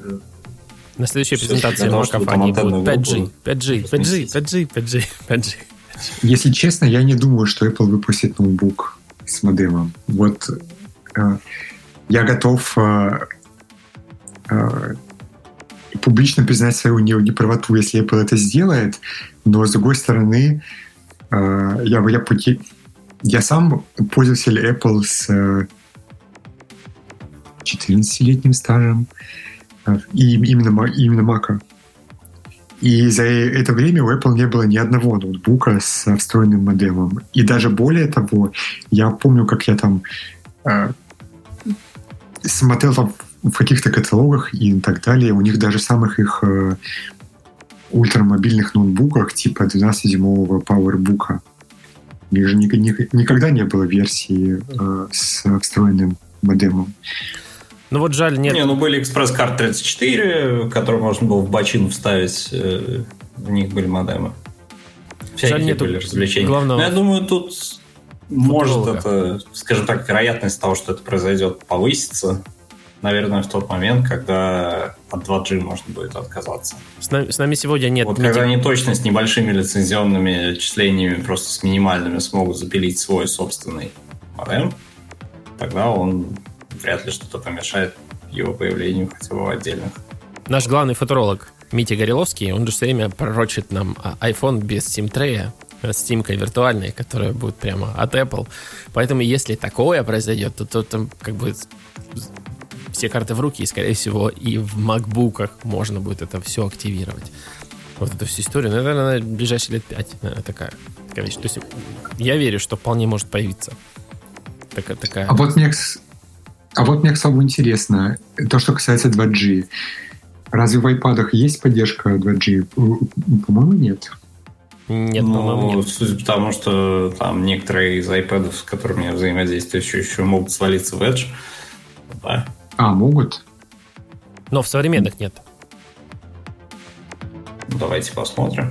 На следующей презентации маков они будут 5G, 5G, 5G, 5G, 5G, 5G. Если честно, я не думаю, что Apple выпустит ноутбук с модемом. Вот э, я готов э, э, публично признать свою неправоту, если Apple это сделает, но с другой стороны, э, я, я, я сам пользователь Apple с э, 14-летним стажем, э, и именно, именно Mac. И за это время у Apple не было ни одного ноутбука с встроенным модемом. И даже более того, я помню, как я там э, смотрел там в каких-то каталогах и так далее. У них даже самых их э, ультрамобильных ноутбуках типа 12-дюймового PowerBook. У них же ни, ни, никогда не было версии э, с встроенным модемом. Ну вот жаль, нет. Не, ну были экспресс-карт 34, которые можно было в бочину вставить. Э, в них были модемы. Всякие жаль, нету были развлечения. Главного... Но я думаю, тут может это, скажем так, вероятность того, что это произойдет, повысится. Наверное, в тот момент, когда от 2G можно будет отказаться. С нами, с нами сегодня нет... Вот когда они точно с небольшими лицензионными числениями, просто с минимальными, смогут запилить свой собственный модем, тогда он вряд ли что-то помешает его появлению хотя бы в отдельных. Наш главный футуролог Митя Гореловский, он же все время пророчит нам iPhone без SIM-трея, э, с симкой виртуальной, которая будет прямо от Apple. Поэтому если такое произойдет, то, то там как бы все карты в руки, и, скорее всего, и в макбуках можно будет это все активировать. Вот эту всю историю. Ну, наверное, на ближайшие лет пять наверное, такая, такая вещь. То есть я верю, что вполне может появиться. Такая, такая... А вот мне, а вот мне, к слову, интересно, то, что касается 2G. Разве в iPad есть поддержка 2G? По-моему, нет. Нет, ну, по-моему, нет. Судя по тому, что там некоторые из iPad, с которыми я взаимодействую, еще, еще могут свалиться в Edge. Да. А, могут? Но в современных нет. Давайте посмотрим.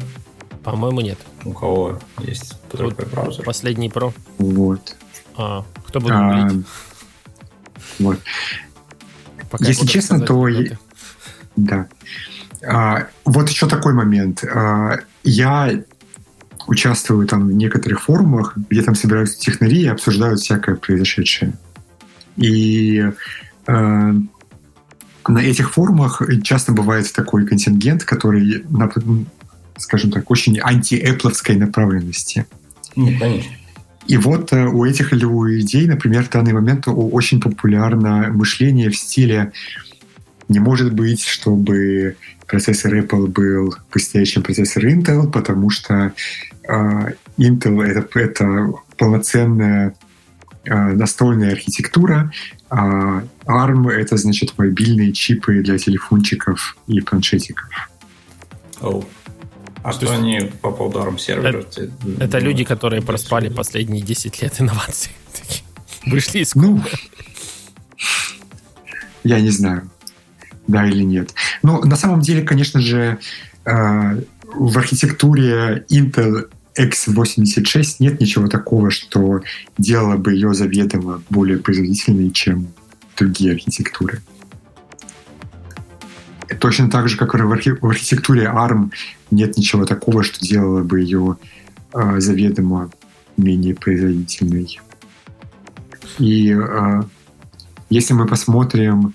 По-моему, нет. У кого есть другой вот браузер? Последний Pro. Вот. А, кто будет а, вот. Пока Если честно, то... Я... Да. А, вот еще такой момент. А, я участвую там в некоторых форумах, где там собираются технари и обсуждают всякое произошедшее. И э, на этих форумах часто бывает такой контингент, который, скажем так, очень анти-эпловской направленности. Нет, конечно. И вот э, у этих людей, например, в данный момент очень популярно мышление в стиле не может быть, чтобы процессор Apple был быстрее, чем процессор Intel, потому что э, Intel это, это полноценная э, настольная архитектура, а ARM это значит мобильные чипы для телефончиков и планшетиков. Oh. А что есть, они по поводу ARM-сервера? Это, это люди, которые проспали последние 10 лет инноваций. Вышли из Ну, я не знаю, да или нет. Но на самом деле, конечно же, э, в архитектуре Intel x86 нет ничего такого, что делало бы ее заведомо более производительной, чем другие архитектуры. Точно так же, как в, архи- в архитектуре ARM нет ничего такого, что делало бы ее э, заведомо менее производительной. И э, если мы посмотрим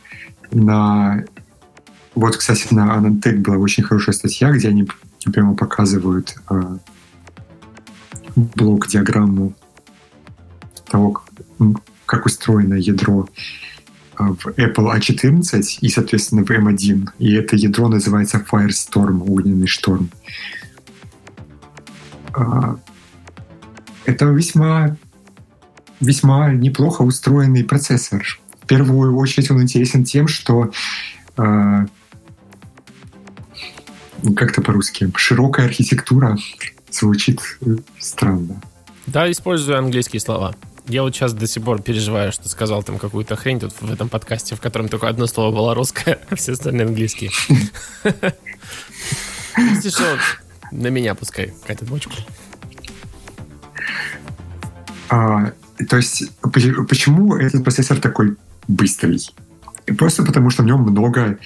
на вот, кстати, на Anantech была очень хорошая статья, где они прямо показывают э, блок-диаграмму того, как устроено ядро в Apple A14 и, соответственно, в M1. И это ядро называется Firestorm, огненный шторм. Это весьма, весьма неплохо устроенный процессор. В первую очередь он интересен тем, что как-то по-русски широкая архитектура звучит странно. Да, использую английские слова. Я вот сейчас до сих пор переживаю, что сказал там какую-то хрень тут в этом подкасте, в котором только одно слово было русское, а все остальные английские. Что, на меня пускай катит бочку. А, то есть, почему этот процессор такой быстрый? Просто потому, что в нем много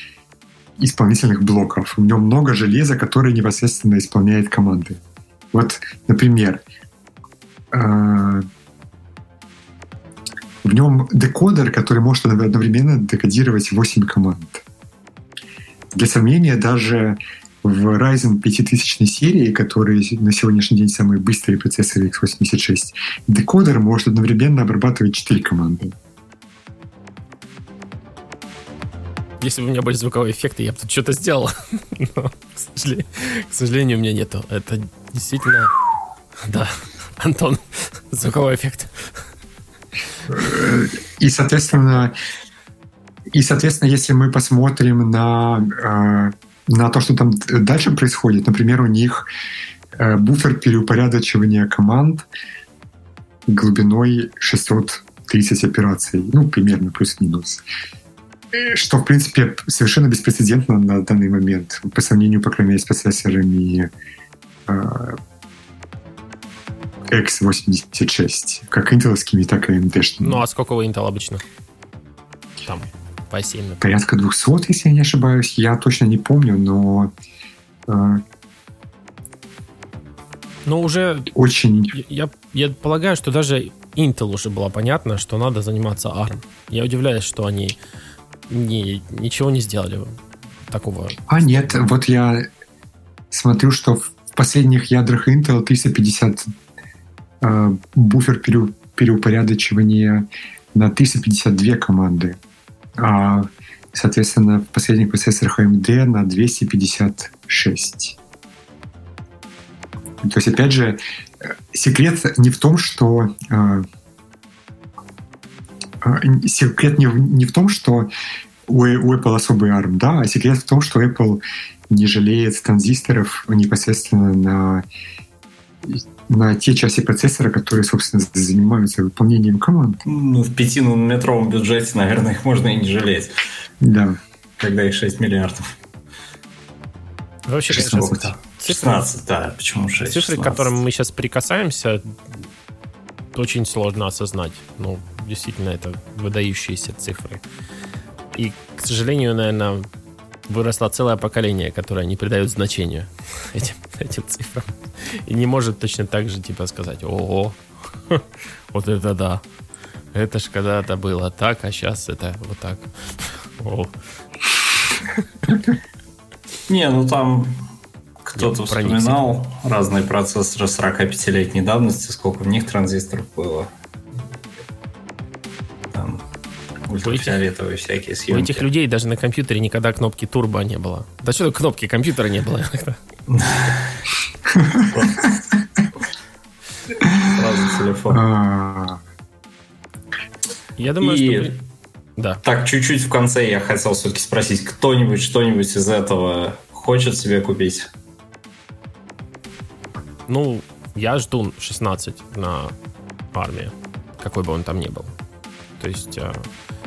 исполнительных блоков. В нем много железа, которое непосредственно исполняет команды. Вот, например, а, в нем декодер, который может одновременно декодировать 8 команд. Для сомнения, даже в Ryzen 5000 серии, который на сегодняшний день самый быстрый процессор x86, декодер может одновременно обрабатывать 4 команды. Если бы у меня были звуковые эффекты, я бы тут что-то сделал. Но, к сожалению, к сожалению, у меня нету. Это действительно... Да, Антон, звуковой эффект. И, соответственно, и, соответственно, если мы посмотрим на, э, на то, что там дальше происходит, например, у них э, буфер переупорядочивания команд глубиной 630 операций, ну, примерно плюс-минус. Что, в принципе, совершенно беспрецедентно на данный момент по сравнению, по крайней мере, с процессорами э, x86, как интеловскими, так и AMD. Ну, а сколько у Intel обычно? Там, по 7, например. Порядка 200, если я не ошибаюсь. Я точно не помню, но... Э, ну, уже... Очень... Я, я полагаю, что даже Intel уже было понятно, что надо заниматься ARM. Я удивляюсь, что они не, ничего не сделали такого. А нет, вот я смотрю, что в последних ядрах Intel 350 Э, буфер переупорядочивания на 352 команды, а, соответственно, в последних процессорах AMD на 256. То есть, опять же, секрет не в том, что э, э, секрет не в, не в том, что у, у Apple особый ARM, да, а секрет в том, что Apple не жалеет транзисторов непосредственно на на те части процессора, которые, собственно, занимаются выполнением команд. Ну, в пятинанометровом бюджете, наверное, их можно и не жалеть. Да. Когда их 6 миллиардов. Вообще, 16, конечно, 16, да, почему 6? Цифры, 16. к которым мы сейчас прикасаемся, очень сложно осознать. Ну, действительно, это выдающиеся цифры. И, к сожалению, наверное, выросло целое поколение, которое не придает значения этим, этим цифрам. И не может точно так же, типа, сказать, ого, вот это да. Это ж когда-то было так, а сейчас это вот так. О. Не, ну там кто-то вспоминал разные процессоры 45-летней давности, сколько в них транзисторов было. Ультрафиолетовые всякие съемки. У этих людей даже на компьютере никогда кнопки турбо не было. Да что кнопки компьютера не было? Сразу телефон. А. Я думаю, что... Да. Так, чуть-чуть в конце я хотел все-таки спросить, кто-нибудь что-нибудь из этого хочет себе купить? Ну, я жду 16 на армии, какой бы он там ни был. То есть, э,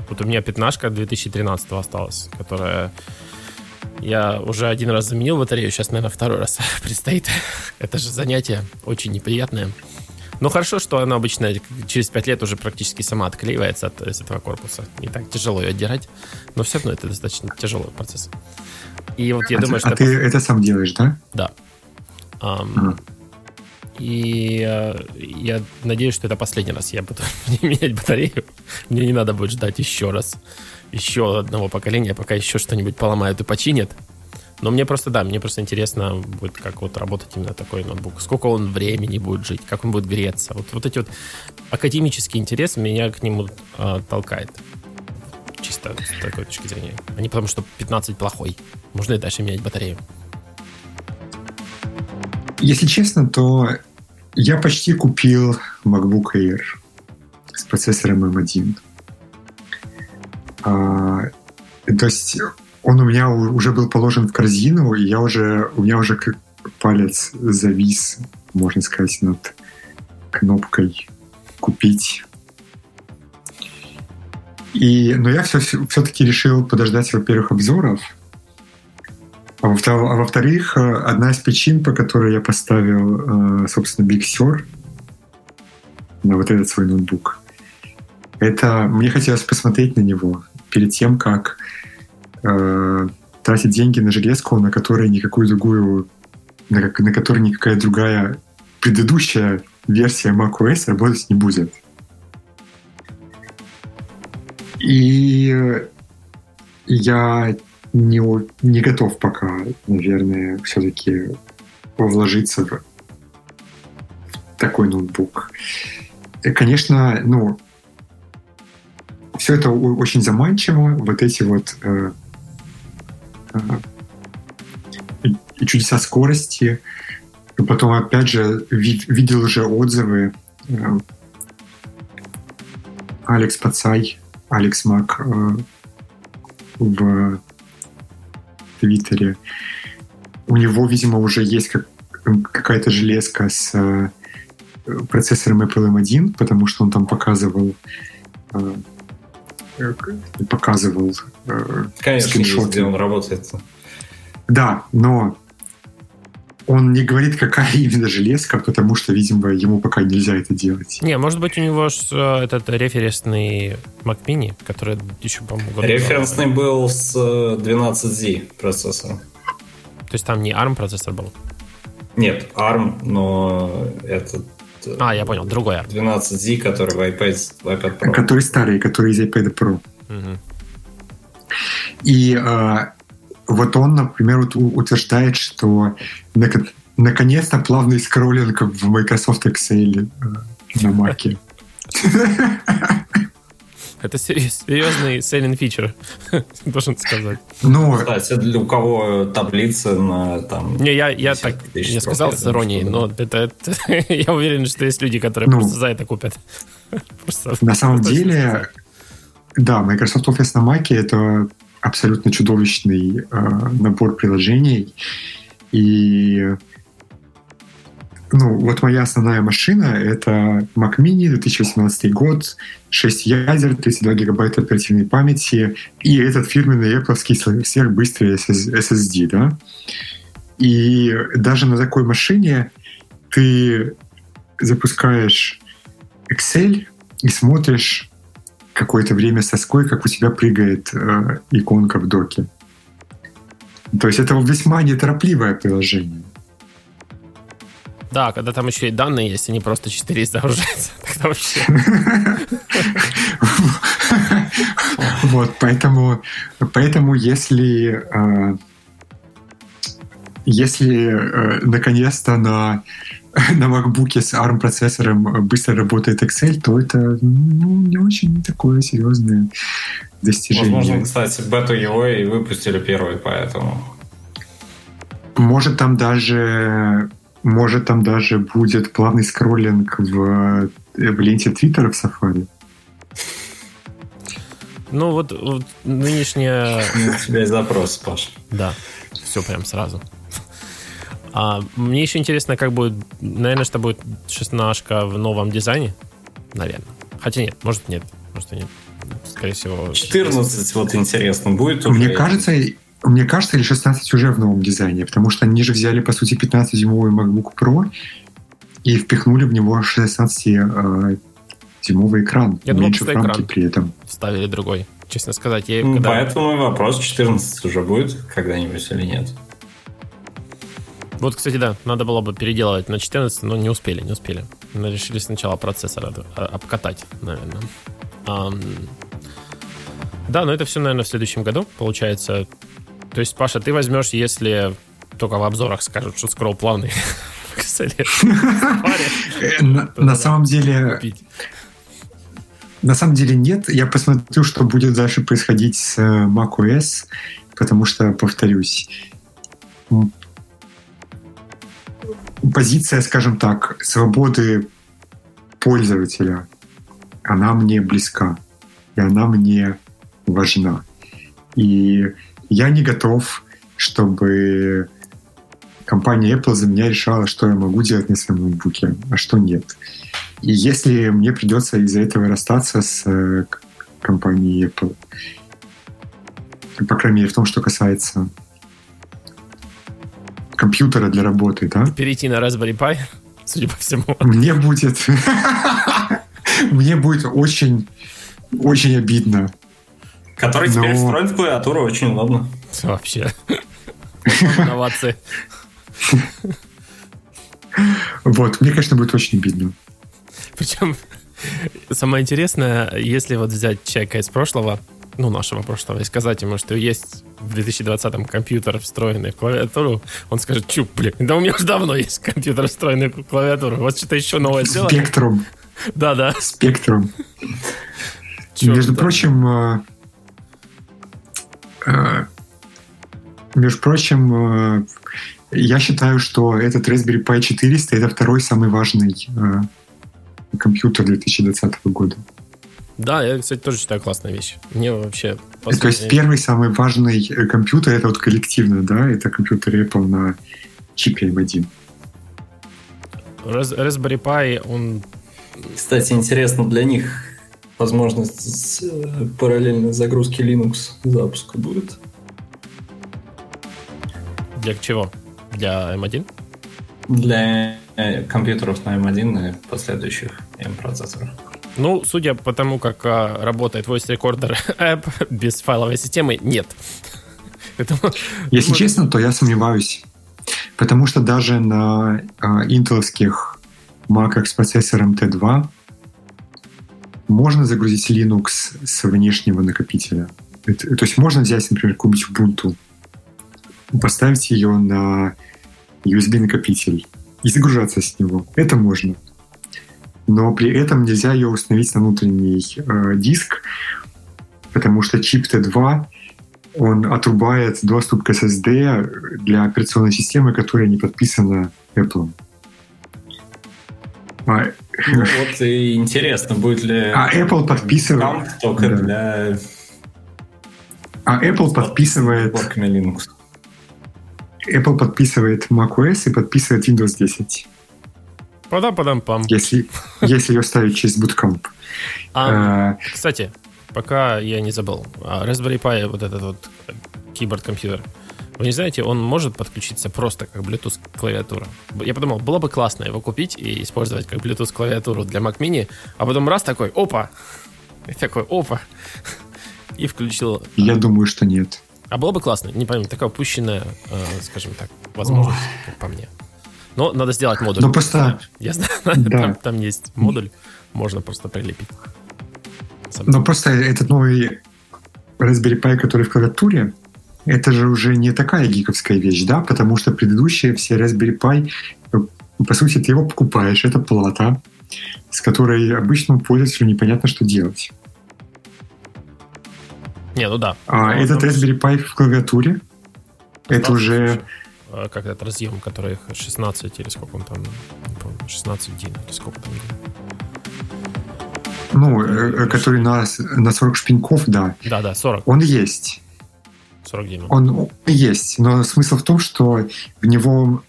вот у меня пятнашка 2013 осталась, которая я уже один раз заменил батарею, сейчас, наверное, второй раз предстоит. Это же занятие очень неприятное. Но хорошо, что она обычно через 5 лет уже практически сама отклеивается от из этого корпуса. Не так тяжело ее отдирать, но все равно это достаточно тяжелый процесс. И вот я а думаю, ты, что... А ты это сам делаешь, да? Да. Um. И э, я надеюсь, что это последний раз я буду менять батарею. Мне не надо будет ждать еще раз, еще одного поколения, пока еще что-нибудь поломают и починят. Но мне просто, да, мне просто интересно будет, как вот работать именно такой ноутбук. Сколько он времени будет жить, как он будет греться. Вот, вот эти вот академический интерес меня к нему э, толкает. Чисто с такой точки зрения. А не потому, что 15 плохой. Можно и дальше менять батарею. Если честно, то я почти купил MacBook Air с процессором M1. А, то есть он у меня уже был положен в корзину, и я уже, у меня уже как палец завис, можно сказать, над кнопкой «Купить». И, но я все, все-таки решил подождать, во-первых, обзоров, а, а во-вторых, э, одна из причин, по которой я поставил, э, собственно, Big Sur на вот этот свой ноутбук, это мне хотелось посмотреть на него перед тем, как э, тратить деньги на железку, на которой никакую другую, на, на которой никакая другая предыдущая версия macOS работать не будет. И я не, не готов пока, наверное, все-таки вложиться в такой ноутбук. И, конечно, ну, все это очень заманчиво, вот эти вот э, и чудеса скорости. И потом, опять же, вид, видел уже отзывы э, Алекс Пацай, Алекс Мак э, в Твиттере. У него, видимо, уже есть как, какая-то железка с э, процессором Apple M1, потому что он там показывал э, показывал э, Конечно, скриншоты. Есть, где он работает. Да, но он не говорит, какая именно железка, потому что, видимо, ему пока нельзя это делать. Не, может быть, у него э, этот референсный Mac Mini, который еще, по-моему... Референсный был с 12Z э, процессором. То есть там не ARM процессор был? Нет, ARM, но этот а, я понял, другой ARM. 12Z, который в iPad, в iPad Pro. Который старый, который из iPad Pro. Угу. И э, вот он, например, утверждает, что наконец-то плавный скроллинг в Microsoft Excel э, на Mac. Это серьезный selling фичер, должен сказать. Ну, кстати, для у кого таблицы на там... Не, я, я так не сказал с иронией, но это, это я уверен, что есть люди, которые ну, просто за это купят. Просто, на самом деле, да, Microsoft Office на Mac это абсолютно чудовищный э, набор приложений. И ну, вот моя основная машина — это Mac Mini, 2018 год, 6 ядер, 32 гигабайта оперативной памяти и этот фирменный Apple сверхбыстрый SSD, да. И даже на такой машине ты запускаешь Excel и смотришь какое-то время со ской, как у тебя прыгает э, иконка в доке. То есть это весьма неторопливое приложение. Да, когда там еще и данные есть, они просто 4 загружаются. Тогда вообще... Вот, поэтому, поэтому если э, если э, наконец-то на на MacBook с ARM процессором быстро работает Excel, то это ну, не очень такое серьезное достижение. Возможно, кстати, бету его и выпустили первый, поэтому. Может там даже может там даже будет плавный скроллинг в, в ленте Твиттера в Safari. Ну вот, вот нынешняя... У тебя есть запрос, Паш. Да, все прям сразу. А, мне еще интересно, как будет, наверное, что будет 16 в новом дизайне, наверное. Хотя нет, может нет, может нет. Скорее всего... 14 вот интересно, будет уже? Мне кажется, мне кажется, или 16 уже в новом дизайне, потому что они же взяли, по сути, 15-дюймовый MacBook Pro и впихнули в него 16-дюймовый э, экран. Я думал, меньше рамки при этом. Ставили другой, честно сказать. Я, когда... Поэтому вопрос, 14 уже будет когда-нибудь или нет? Вот, кстати, да, надо было бы переделывать на 14, но не успели, не успели. Мы решили сначала процессор а, обкатать, наверное. Да, но это все, наверное, в следующем году, получается. То есть, Паша, ты возьмешь, если только в обзорах скажут, что скролл плавный. На самом деле... На самом деле нет. Я посмотрю, что будет дальше происходить с э, macOS, потому что, повторюсь, позиция, скажем так, свободы пользователя, она мне близка, и она мне важна. И я не готов, чтобы компания Apple за меня решала, что я могу делать на своем ноутбуке, а что нет. И если мне придется из-за этого расстаться с э, компанией Apple, по крайней мере, в том, что касается компьютера для работы, да? Перейти на Raspberry Pi, судя по всему. Мне будет... Мне будет очень, очень обидно. Который теперь встроен в клавиатуру очень удобно. Вообще. Инновации. Вот, мне, конечно, будет очень обидно. Причем самое интересное, если вот взять человека из прошлого, ну, нашего прошлого, и сказать ему, что есть в 2020-м компьютер, встроенный в клавиатуру, он скажет, чуп, блин, да у меня уже давно есть компьютер, встроенный в клавиатуру, вот что-то еще новое сделать. Спектрум. Да-да. Спектрум. Между прочим, э, э, между прочим, э, я считаю, что этот Raspberry Pi 400 это второй самый важный компьютер 2020 года. Да, я, кстати, тоже считаю классная вещь. Мне вообще... То есть первый самый важный э, компьютер, это вот коллективно, да, это компьютер Apple на чипе M1. Raspberry Pi, он... Кстати, интересно, для них возможность э, параллельной загрузки Linux запуска будет? Для чего? Для M1? Для э, компьютеров на M1 и последующих M-процессорах. Ну, судя по тому, как а, работает Voice Recorder App без файловой системы, нет. Если честно, то я сомневаюсь. Потому что даже на а, интеловских маках с процессором T2 можно загрузить Linux с внешнего накопителя. Это, то есть можно взять, например, какую-нибудь Ubuntu, поставить ее на USB-накопитель и загружаться с него. Это можно но при этом нельзя ее установить на внутренний э, диск, потому что чип T2 он отрубает доступ к SSD для операционной системы, которая не подписана Apple. А, ну, вот и интересно, будет ли а Apple подписывает только да. для а Apple подписывает. Apple подписывает macOS и подписывает Windows 10. Падам-падам-пам. Если, если ее ставить через Bootcamp. А, а, кстати, пока я не забыл. А, Raspberry Pi, вот этот вот keyboard-компьютер, вы не знаете, он может подключиться просто как Bluetooth клавиатура. Я подумал, было бы классно его купить и использовать как Bluetooth клавиатуру для Mac Mini, а потом раз такой, опа, и такой, опа, и включил. Я думаю, что нет. А было бы классно, не пойму, такая упущенная, э, скажем так, возможность, Ох. по мне. Но надо сделать модуль. Ну просто... Я знаю, да. там, там есть модуль, можно просто прилепить. Но просто этот новый Raspberry Pi, который в клавиатуре, это же уже не такая гиковская вещь, да, потому что предыдущие все Raspberry Pi, по сути, ты его покупаешь, это плата, с которой обычному пользователю непонятно, что делать. Не, ну да. А ну, этот Raspberry Pi в клавиатуре, это уже... Э, как этот разъем, который 16 или сколько он там, не помню, 16 дин или сколько там Ну, э, э, который на, на 40 шпиньков, да. Да, да, 40. Он есть. 40 дюймов. Он есть, но смысл в том, что в него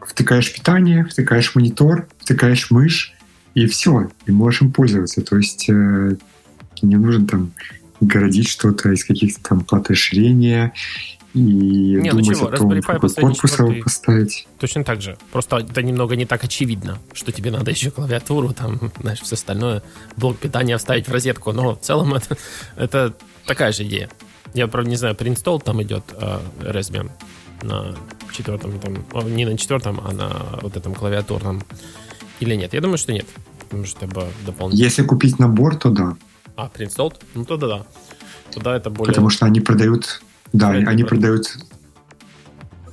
втыкаешь питание, втыкаешь монитор, втыкаешь мышь, и все, и можешь им пользоваться. То есть э, не нужно там городить что-то из каких-то там плат расширения и не, думать ну чего, о том, Raspberry Pi какой корпус его поставить. Точно так же. Просто это немного не так очевидно, что тебе надо еще клавиатуру, там, знаешь, все остальное, блок питания вставить в розетку. Но в целом это, это такая же идея. Я, правда, не знаю, преинстол там идет э, Raspbian на четвертом, там, не на четвертом, а на вот этом клавиатурном. Или нет? Я думаю, что нет. Потому что это дополнительно. Если купить набор, то да. А, преинсталл? Ну, тогда да. Тогда это более... Потому что они продают... Да, Правильно они продают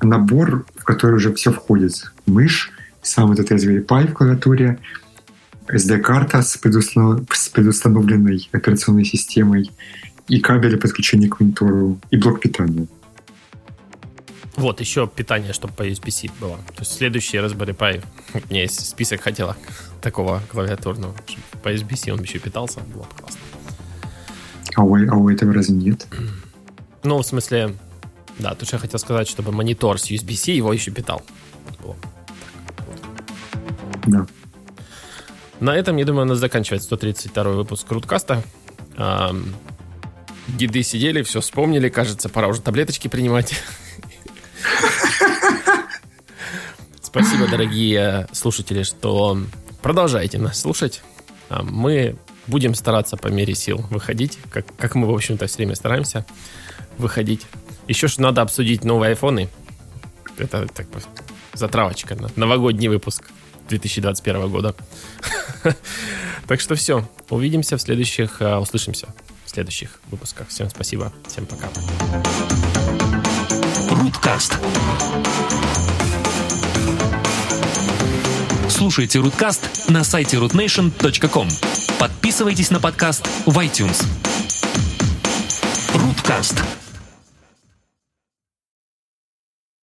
набор, в который уже все входит. Мышь, сам этот Raspberry Pi в клавиатуре, SD-карта с, предустанов... с предустановленной операционной системой и кабели подключения к монитору и блок питания. Вот, еще питание, чтобы по USB-C было. То есть следующий Raspberry Pi, у меня есть список хотела такого клавиатурного, чтобы по USB-C он еще питался, было бы классно. А у, а у этого разве нет? Ну, в смысле, да, тут я хотел сказать, чтобы монитор с USB-C его еще питал. Было. Да. На этом, я думаю, у нас заканчивается 132 выпуск Руткаста. Деды сидели, все вспомнили, кажется, пора уже таблеточки принимать. Спасибо, дорогие слушатели, что продолжаете нас слушать. Мы будем стараться по мере сил выходить, как, как мы, в общем-то, все время стараемся выходить. Еще что надо обсудить новые айфоны. Это так, затравочка новогодний выпуск 2021 года. Так что все. Увидимся в следующих, а, услышимся в следующих выпусках. Всем спасибо. Всем пока. Руткаст. Слушайте Руткаст на сайте rootnation.com. Подписывайтесь на подкаст в iTunes. Руткаст.